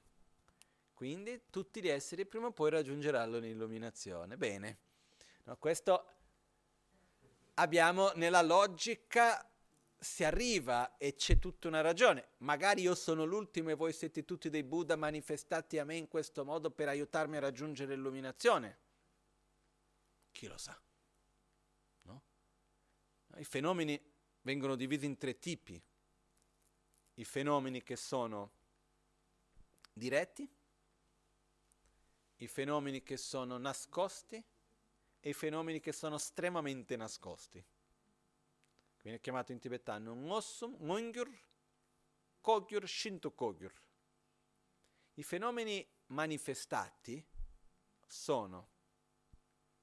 Quindi tutti gli esseri prima o poi raggiungeranno l'illuminazione. Bene. No, questo abbiamo nella logica si arriva e c'è tutta una ragione. Magari io sono l'ultimo e voi siete tutti dei Buddha manifestati a me in questo modo per aiutarmi a raggiungere l'illuminazione. Chi lo sa? No? I fenomeni vengono divisi in tre tipi i fenomeni che sono diretti, i fenomeni che sono nascosti e i fenomeni che sono estremamente nascosti. Viene chiamato in tibetano Ngosum, Ngongyur, Kogyur, Shinto Kogyur. I fenomeni manifestati sono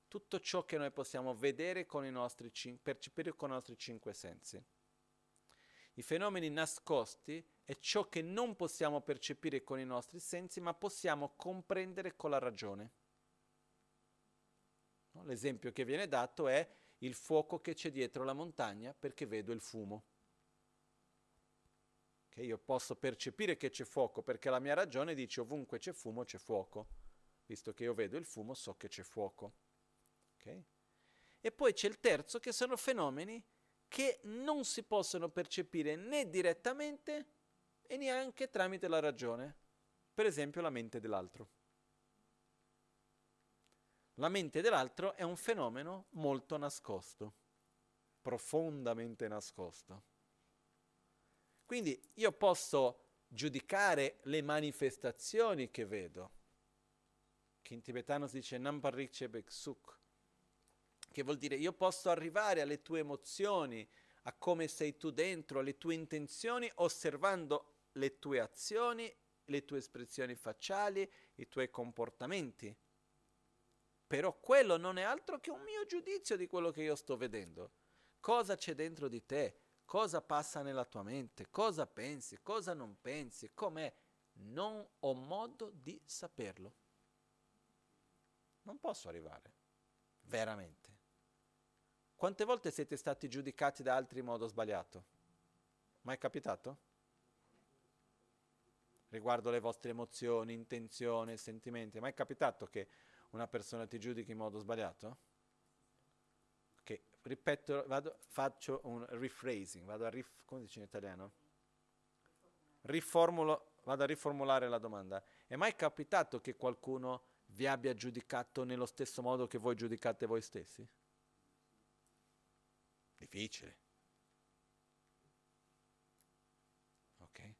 tutto ciò che noi possiamo vedere con i nostri, percepire con i nostri cinque sensi i fenomeni nascosti è ciò che non possiamo percepire con i nostri sensi, ma possiamo comprendere con la ragione. L'esempio che viene dato è il fuoco che c'è dietro la montagna perché vedo il fumo. Che io posso percepire che c'è fuoco perché la mia ragione dice ovunque c'è fumo c'è fuoco. Visto che io vedo il fumo so che c'è fuoco. Okay? E poi c'è il terzo che sono fenomeni che non si possono percepire né direttamente e neanche tramite la ragione, per esempio la mente dell'altro. La mente dell'altro è un fenomeno molto nascosto, profondamente nascosto. Quindi io posso giudicare le manifestazioni che vedo, che in tibetano si dice Namparrik Chebek Suk, che vuol dire io posso arrivare alle tue emozioni, a come sei tu dentro, alle tue intenzioni, osservando le tue azioni, le tue espressioni facciali, i tuoi comportamenti. Però quello non è altro che un mio giudizio di quello che io sto vedendo. Cosa c'è dentro di te? Cosa passa nella tua mente? Cosa pensi? Cosa non pensi? Com'è? Non ho modo di saperlo. Non posso arrivare. Veramente. Quante volte siete stati giudicati da altri in modo sbagliato? Mai capitato? Riguardo le vostre emozioni, intenzioni, sentimenti. Mai capitato che una persona ti giudichi in modo sbagliato? Ok, ripeto, vado, faccio un rephrasing, vado a rif, come dice in italiano? Riformulo, vado a riformulare la domanda. È mai capitato che qualcuno vi abbia giudicato nello stesso modo che voi giudicate voi stessi? Difficile. Ok?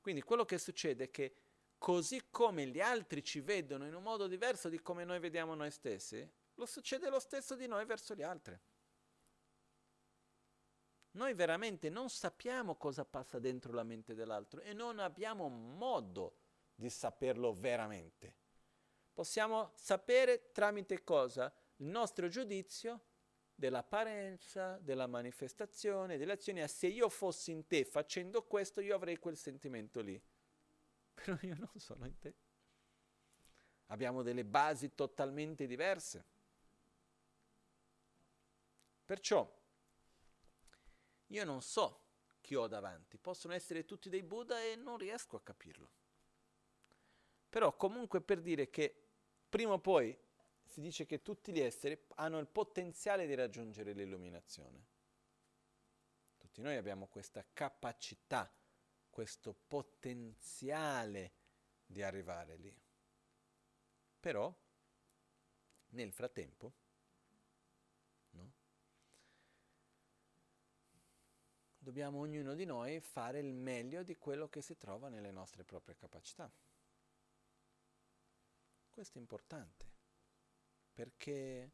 Quindi quello che succede è che così come gli altri ci vedono in un modo diverso di come noi vediamo noi stessi, lo succede lo stesso di noi verso gli altri. Noi veramente non sappiamo cosa passa dentro la mente dell'altro e non abbiamo modo di saperlo veramente. Possiamo sapere tramite cosa? Il nostro giudizio dell'apparenza, della manifestazione, delle azioni. Se io fossi in te facendo questo, io avrei quel sentimento lì però io non sono in te. Abbiamo delle basi totalmente diverse. Perciò io non so chi ho davanti, possono essere tutti dei Buddha e non riesco a capirlo. Però comunque per dire che prima o poi si dice che tutti gli esseri hanno il potenziale di raggiungere l'illuminazione. Tutti noi abbiamo questa capacità questo potenziale di arrivare lì. Però, nel frattempo, no? dobbiamo ognuno di noi fare il meglio di quello che si trova nelle nostre proprie capacità. Questo è importante, perché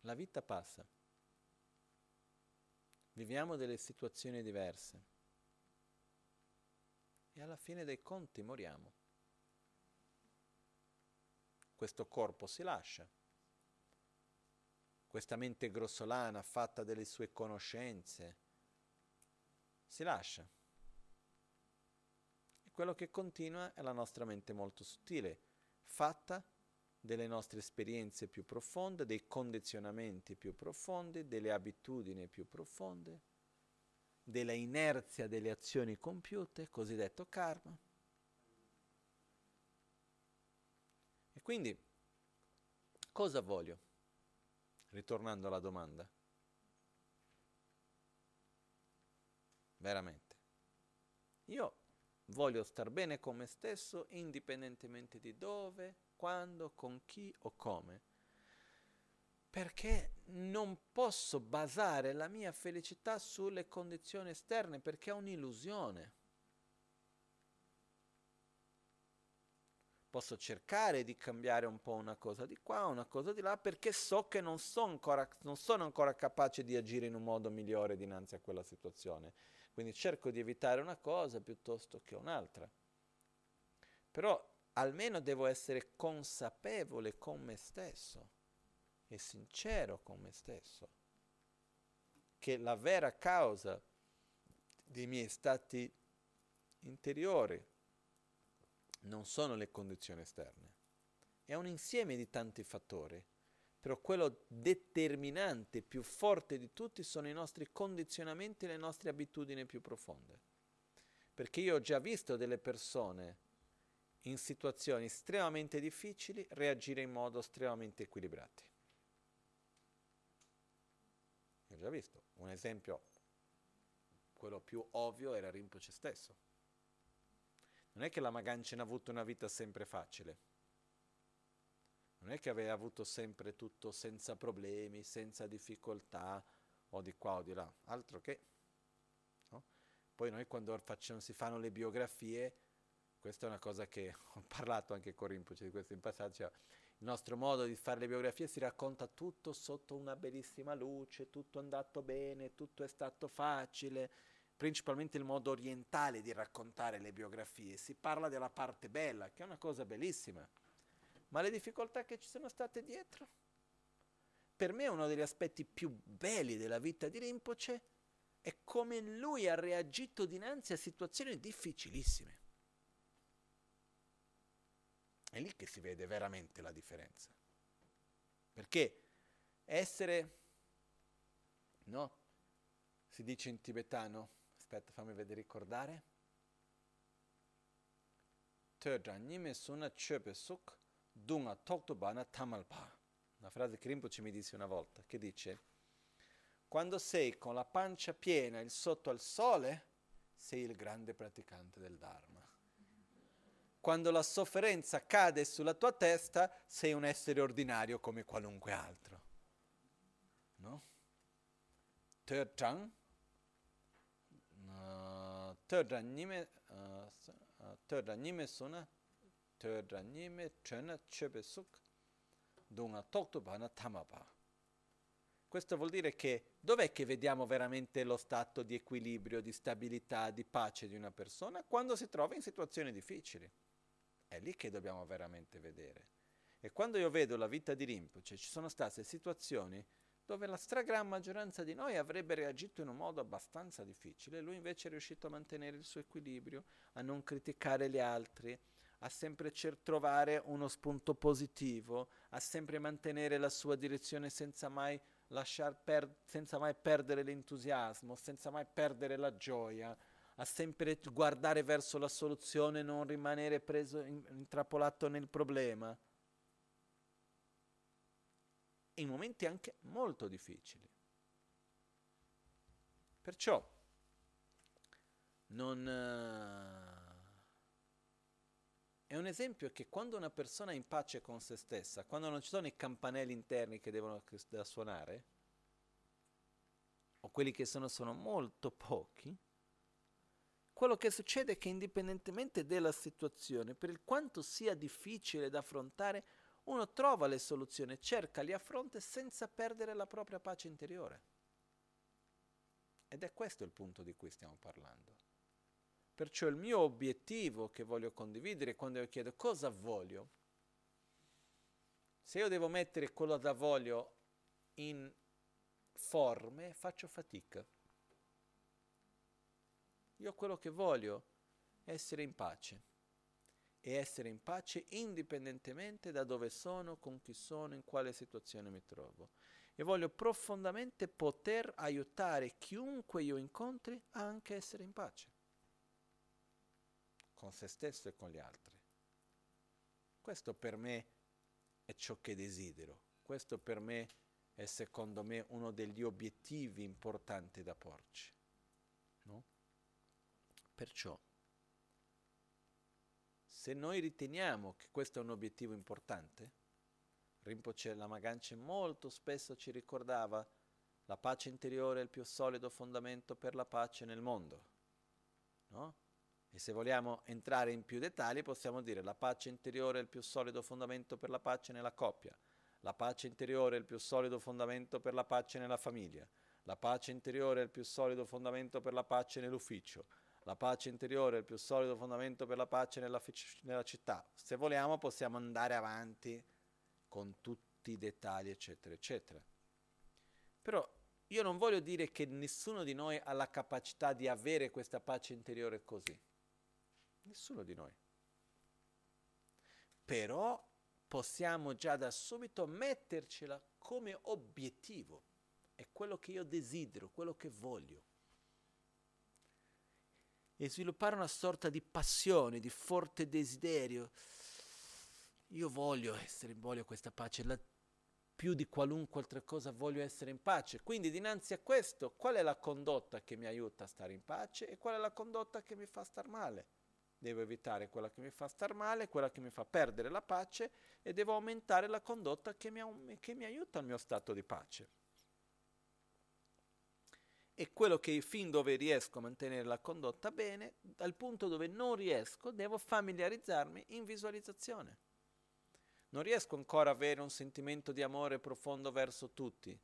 la vita passa viviamo delle situazioni diverse e alla fine dei conti moriamo. Questo corpo si lascia, questa mente grossolana fatta delle sue conoscenze si lascia. Quello che continua è la nostra mente molto sottile, fatta delle nostre esperienze più profonde, dei condizionamenti più profondi, delle abitudini più profonde, della inerzia delle azioni compiute, cosiddetto karma. E quindi, cosa voglio? Ritornando alla domanda. Veramente. Io voglio star bene con me stesso indipendentemente di dove, quando, con chi o come. Perché non posso basare la mia felicità sulle condizioni esterne, perché è un'illusione. Posso cercare di cambiare un po' una cosa di qua, una cosa di là, perché so che non, so ancora, non sono ancora capace di agire in un modo migliore dinanzi a quella situazione. Quindi cerco di evitare una cosa piuttosto che un'altra. Però almeno devo essere consapevole con me stesso e sincero con me stesso che la vera causa dei miei stati interiori non sono le condizioni esterne, è un insieme di tanti fattori, però quello determinante, più forte di tutti, sono i nostri condizionamenti e le nostre abitudini più profonde. Perché io ho già visto delle persone in situazioni estremamente difficili reagire in modo estremamente equilibrato. Ho già visto, un esempio, quello più ovvio era Rinpoche stesso. Non è che la Magancin ha avuto una vita sempre facile. Non è che aveva avuto sempre tutto senza problemi, senza difficoltà, o di qua o di là. Altro che Poi noi quando facciamo, si fanno le biografie, questa è una cosa che ho parlato anche con Rinpoche di questo in passato, cioè, il nostro modo di fare le biografie si racconta tutto sotto una bellissima luce, tutto è andato bene, tutto è stato facile, principalmente il modo orientale di raccontare le biografie, si parla della parte bella, che è una cosa bellissima, ma le difficoltà che ci sono state dietro, per me uno degli aspetti più belli della vita di Rinpoche è come lui ha reagito dinanzi a situazioni difficilissime. È lì che si vede veramente la differenza. Perché essere, no? Si dice in tibetano, aspetta fammi vedere ricordare. Tödra nime suna chöpe suk dunga toktubana tamalpa. Una frase che Rinpoche mi disse una volta, che dice, quando sei con la pancia piena e sotto al sole, sei il grande praticante del Dharma quando la sofferenza cade sulla tua testa, sei un essere ordinario come qualunque altro. No? Tongue. Third nime third nime suna third nime chena chebe suk dunga toktu bana tamapa. Questo vuol dire che dov'è che vediamo veramente lo stato di equilibrio, di stabilità, di pace di una persona? Quando si trova in situazioni difficili. È lì che dobbiamo veramente vedere. E quando io vedo la vita di Rinpoche, ci sono state situazioni dove la stragrande maggioranza di noi avrebbe reagito in un modo abbastanza difficile, lui invece è riuscito a mantenere il suo equilibrio, a non criticare gli altri, a sempre cer- trovare uno spunto positivo, a sempre mantenere la sua direzione senza mai, per- senza mai perdere l'entusiasmo, senza mai perdere la gioia, a sempre guardare verso la soluzione, non rimanere preso, intrappolato nel problema. In momenti anche molto difficili. Perciò non... Uh, è un esempio che quando una persona è in pace con se stessa, quando non ci sono i campanelli interni che devono da suonare, o quelli che sono, sono molto pochi, quello che succede è che indipendentemente dalla situazione, per il quanto sia difficile da affrontare, uno trova le soluzioni, cerca, li affronta senza perdere la propria pace interiore. Ed è questo il punto di cui stiamo parlando. Perciò il mio obiettivo che voglio condividere quando io chiedo cosa voglio, se io devo mettere quello da voglio in forme, faccio fatica. Io quello che voglio è essere in pace e essere in pace indipendentemente da dove sono, con chi sono, in quale situazione mi trovo. E voglio profondamente poter aiutare chiunque io incontri a anche essere in pace con se stesso e con gli altri. Questo per me è ciò che desidero, questo per me è secondo me uno degli obiettivi importanti da porci. No? Perciò, se noi riteniamo che questo è un obiettivo importante, Rinpoche Lamagance molto spesso ci ricordava la pace interiore è il più solido fondamento per la pace nel mondo. No? E se vogliamo entrare in più dettagli possiamo dire la pace interiore è il più solido fondamento per la pace nella coppia, la pace interiore è il più solido fondamento per la pace nella famiglia, la pace interiore è il più solido fondamento per la pace nell'ufficio, la pace interiore è il più solido fondamento per la pace nella, nella città. Se vogliamo possiamo andare avanti con tutti i dettagli, eccetera, eccetera. Però io non voglio dire che nessuno di noi ha la capacità di avere questa pace interiore così. Nessuno di noi. Però possiamo già da subito mettercela come obiettivo. È quello che io desidero, quello che voglio e sviluppare una sorta di passione, di forte desiderio. Io voglio essere, voglio questa pace, la, più di qualunque altra cosa voglio essere in pace. Quindi dinanzi a questo, qual è la condotta che mi aiuta a stare in pace e qual è la condotta che mi fa star male? Devo evitare quella che mi fa star male, quella che mi fa perdere la pace e devo aumentare la condotta che mi, che mi aiuta al mio stato di pace. e quello che fin dove riesco a mantenere la condotta bene, dal punto dove non riesco, devo familiarizzarmi in visualizzazione. Non riesco ancora ad avere un sentimento di amore profondo verso tutti.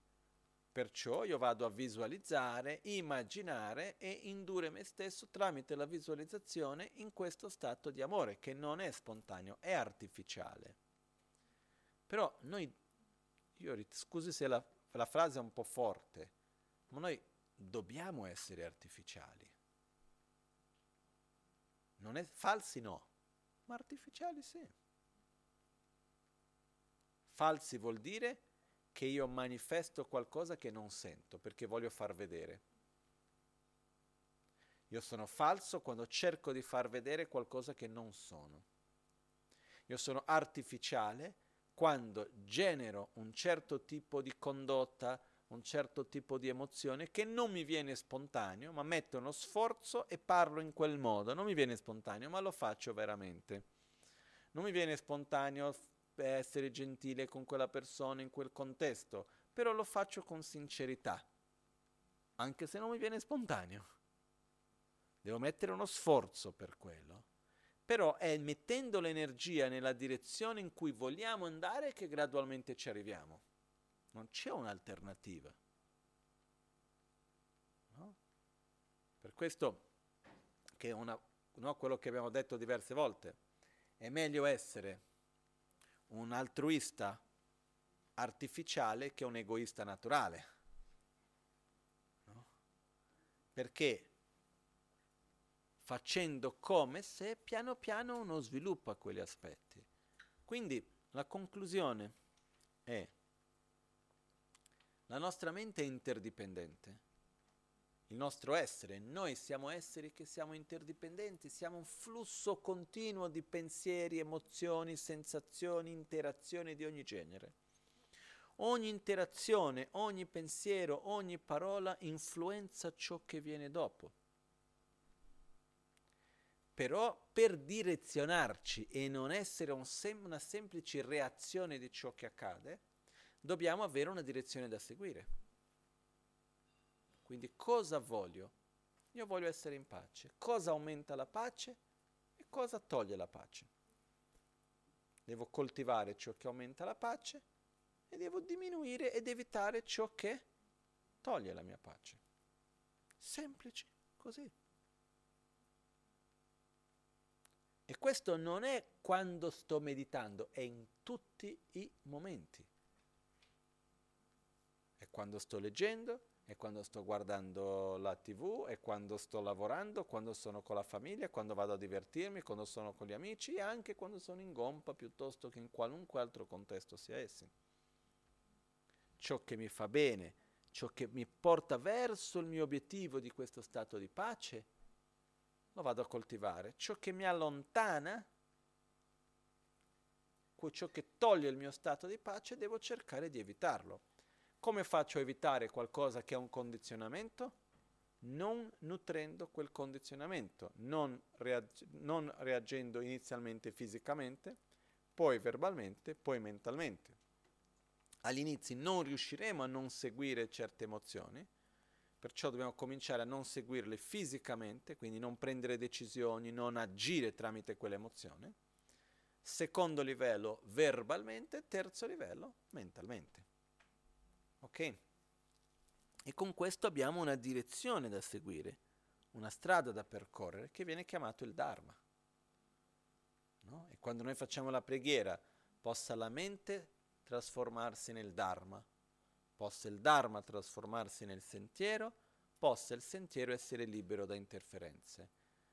Perciò io vado a visualizzare, immaginare e indurre me stesso tramite la visualizzazione in questo stato di amore che non è spontaneo, è artificiale. Però noi, io, scusi se la, la frase è un po' forte, ma noi dobbiamo essere artificiali. Non è falsi no, ma artificiali sì. Falsi vuol dire che io manifesto qualcosa che non sento perché voglio far vedere. Io sono falso quando cerco di far vedere qualcosa che non sono. Io sono artificiale quando genero un certo tipo di condotta, un certo tipo di emozione che non mi viene spontaneo, ma metto uno sforzo e parlo in quel modo. Non mi viene spontaneo, ma lo faccio veramente. Non mi viene spontaneo essere gentile con quella persona in quel contesto, però lo faccio con sincerità, anche se non mi viene spontaneo. Devo mettere uno sforzo per quello. Però è mettendo l'energia nella direzione in cui vogliamo andare che gradualmente ci arriviamo. Non c'è un'alternativa. No? Per questo che una, no, quello che abbiamo detto diverse volte, è meglio essere un altruista artificiale che un egoista naturale. No? Perché facendo come se piano piano uno sviluppa quegli aspetti. Quindi la conclusione è la nostra mente è interdipendente. Il nostro essere, noi siamo esseri che siamo interdipendenti, siamo un flusso continuo di pensieri, emozioni, sensazioni, interazioni di ogni genere. Ogni interazione, ogni pensiero, ogni parola influenza ciò che viene dopo. Però per direzionarci e non essere un sem- una semplice reazione di ciò che accade, dobbiamo avere una direzione da seguire. Quindi cosa voglio? Io voglio essere in pace. Cosa aumenta la pace e cosa toglie la pace? Devo coltivare ciò che aumenta la pace e devo diminuire ed evitare ciò che toglie la mia pace. Semplice, così. E questo non è quando sto meditando, è in tutti i momenti quando sto leggendo, è quando sto guardando la tv, è quando sto lavorando, quando sono con la famiglia, quando vado a divertirmi, quando sono con gli amici e anche quando sono in gompa piuttosto che in qualunque altro contesto sia essi. Ciò che mi fa bene, ciò che mi porta verso il mio obiettivo di questo stato di pace, lo vado a coltivare. Ciò che mi allontana, ciò che toglie il mio stato di pace, devo cercare di evitarlo. Come faccio a evitare qualcosa che è un condizionamento? Non nutrendo quel condizionamento, non, reag- non reagendo inizialmente fisicamente, poi verbalmente, poi mentalmente. All'inizio non riusciremo a non seguire certe emozioni, perciò dobbiamo cominciare a non seguirle fisicamente, quindi non prendere decisioni, non agire tramite quell'emozione. Secondo livello verbalmente, terzo livello mentalmente. Ok? E con questo abbiamo una direzione da seguire, una strada da percorrere che viene chiamato il Dharma. No? E quando noi facciamo la preghiera, possa la mente trasformarsi nel Dharma, possa il Dharma trasformarsi nel sentiero, possa il sentiero essere libero da interferenze.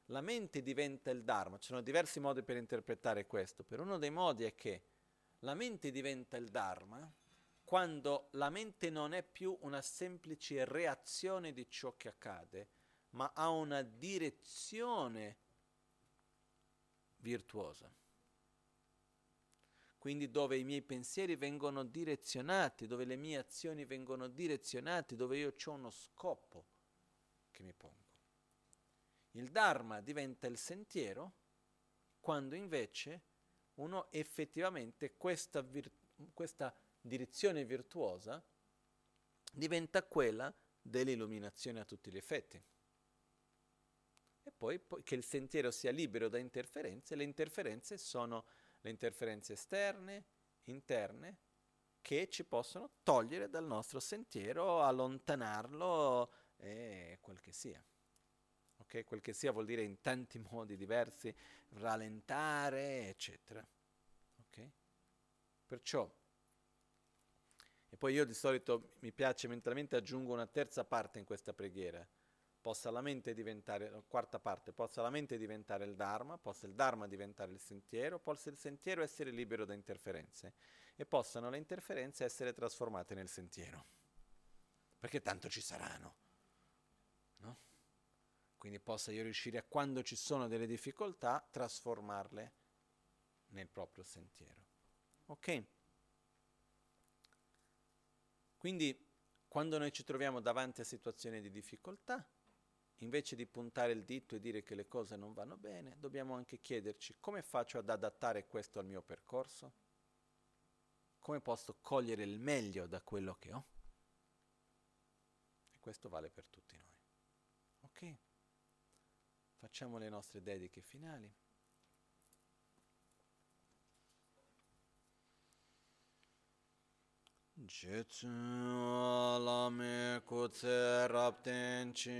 La mente diventa il Dharma, ci sono diversi modi per interpretare questo, però uno dei modi è che la mente diventa il Dharma quando la mente non è più una semplice reazione di ciò che accade, ma ha una direzione virtuosa. Quindi dove i miei pensieri vengono direzionati, dove le mie azioni vengono direzionate, dove io ho uno scopo che mi pongo. Il Dharma diventa il sentiero quando invece uno effettivamente questa, vir- questa direzione virtuosa diventa quella dell'illuminazione a tutti gli effetti. E poi, poi che il sentiero sia libero da interferenze, le interferenze sono le interferenze esterne, interne, che ci possono togliere dal nostro sentiero, allontanarlo e quel che sia. Ok? Quel che sia vuol dire in tanti modi diversi, rallentare, eccetera. Ok? Perciò, e poi io di solito mi piace mentalmente aggiungo una terza parte in questa preghiera, possa la mente diventare, quarta parte, possa la mente diventare il Dharma, possa il Dharma diventare il sentiero, possa il sentiero essere libero da interferenze e possano le interferenze essere trasformate nel sentiero, perché tanto ci saranno. No? Quindi possa io riuscire a, quando ci sono delle difficoltà, trasformarle nel proprio sentiero. Ok? Quindi quando noi ci troviamo davanti a situazioni di difficoltà, invece di puntare il dito e dire che le cose non vanno bene, dobbiamo anche chiederci come faccio ad adattare questo al mio percorso? Come posso cogliere il meglio da quello che ho? E questo vale per tutti noi. Ok? Facciamo le nostre dediche finali. Jetsu lame kutse rapten chi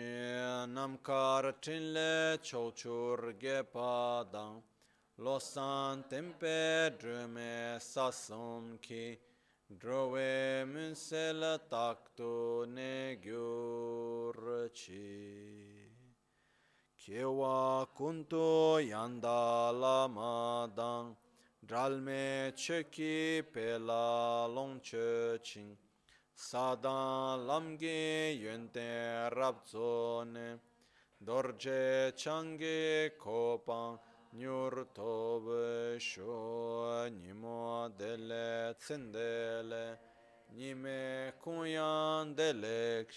namkar chinle chochur gepa dang lo san tempe drume sasum ki drove munsel takto ne gyur chi kewa kunto yanda lama dang dralme cheki pela long che ching sadan lamge yente rabzone dorje change kopang nyur tobe sho nimo dele tsendele nime kunyan delek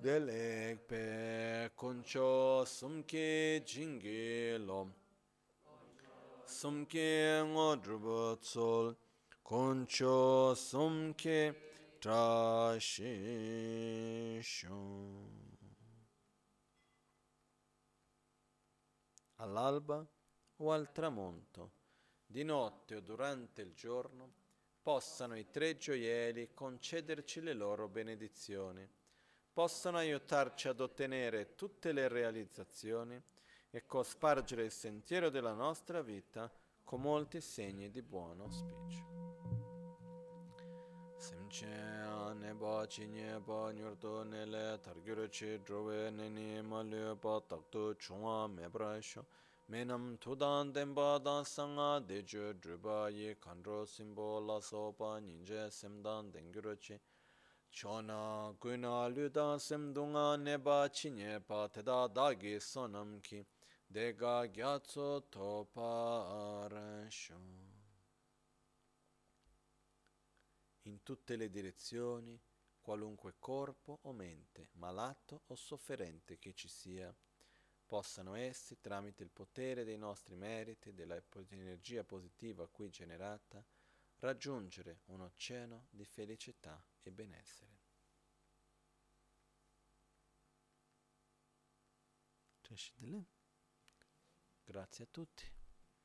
delek pe koncho sumke jingi lom sumke ngo drubo tsol koncho sumke trashi shon all'alba o al tramonto, di notte o durante il giorno, possano i tre gioielli concederci le loro benedizioni, possano aiutarci ad ottenere tutte le realizzazioni e cospargere il sentiero della nostra vita con molti segni di buon auspicio. Simche ane ba chi nye pa nyurto nele targyur chi dhruwe nini malyo pa takto chunga mebra sho menam tudan tenpa dan sanga dechu dhruba ye kandro simbo la so pa ninje simdan tengyur chi chona guna ludan simdunga ne ba chi nye pa teda dagi sonam ki. De ga gyatso to pa aran shon in tutte le direzioni, qualunque corpo o mente, malato o sofferente che ci sia, possano essi, tramite il potere dei nostri meriti e dell'energia positiva qui generata, raggiungere un oceano di felicità e benessere. Grazie a tutti.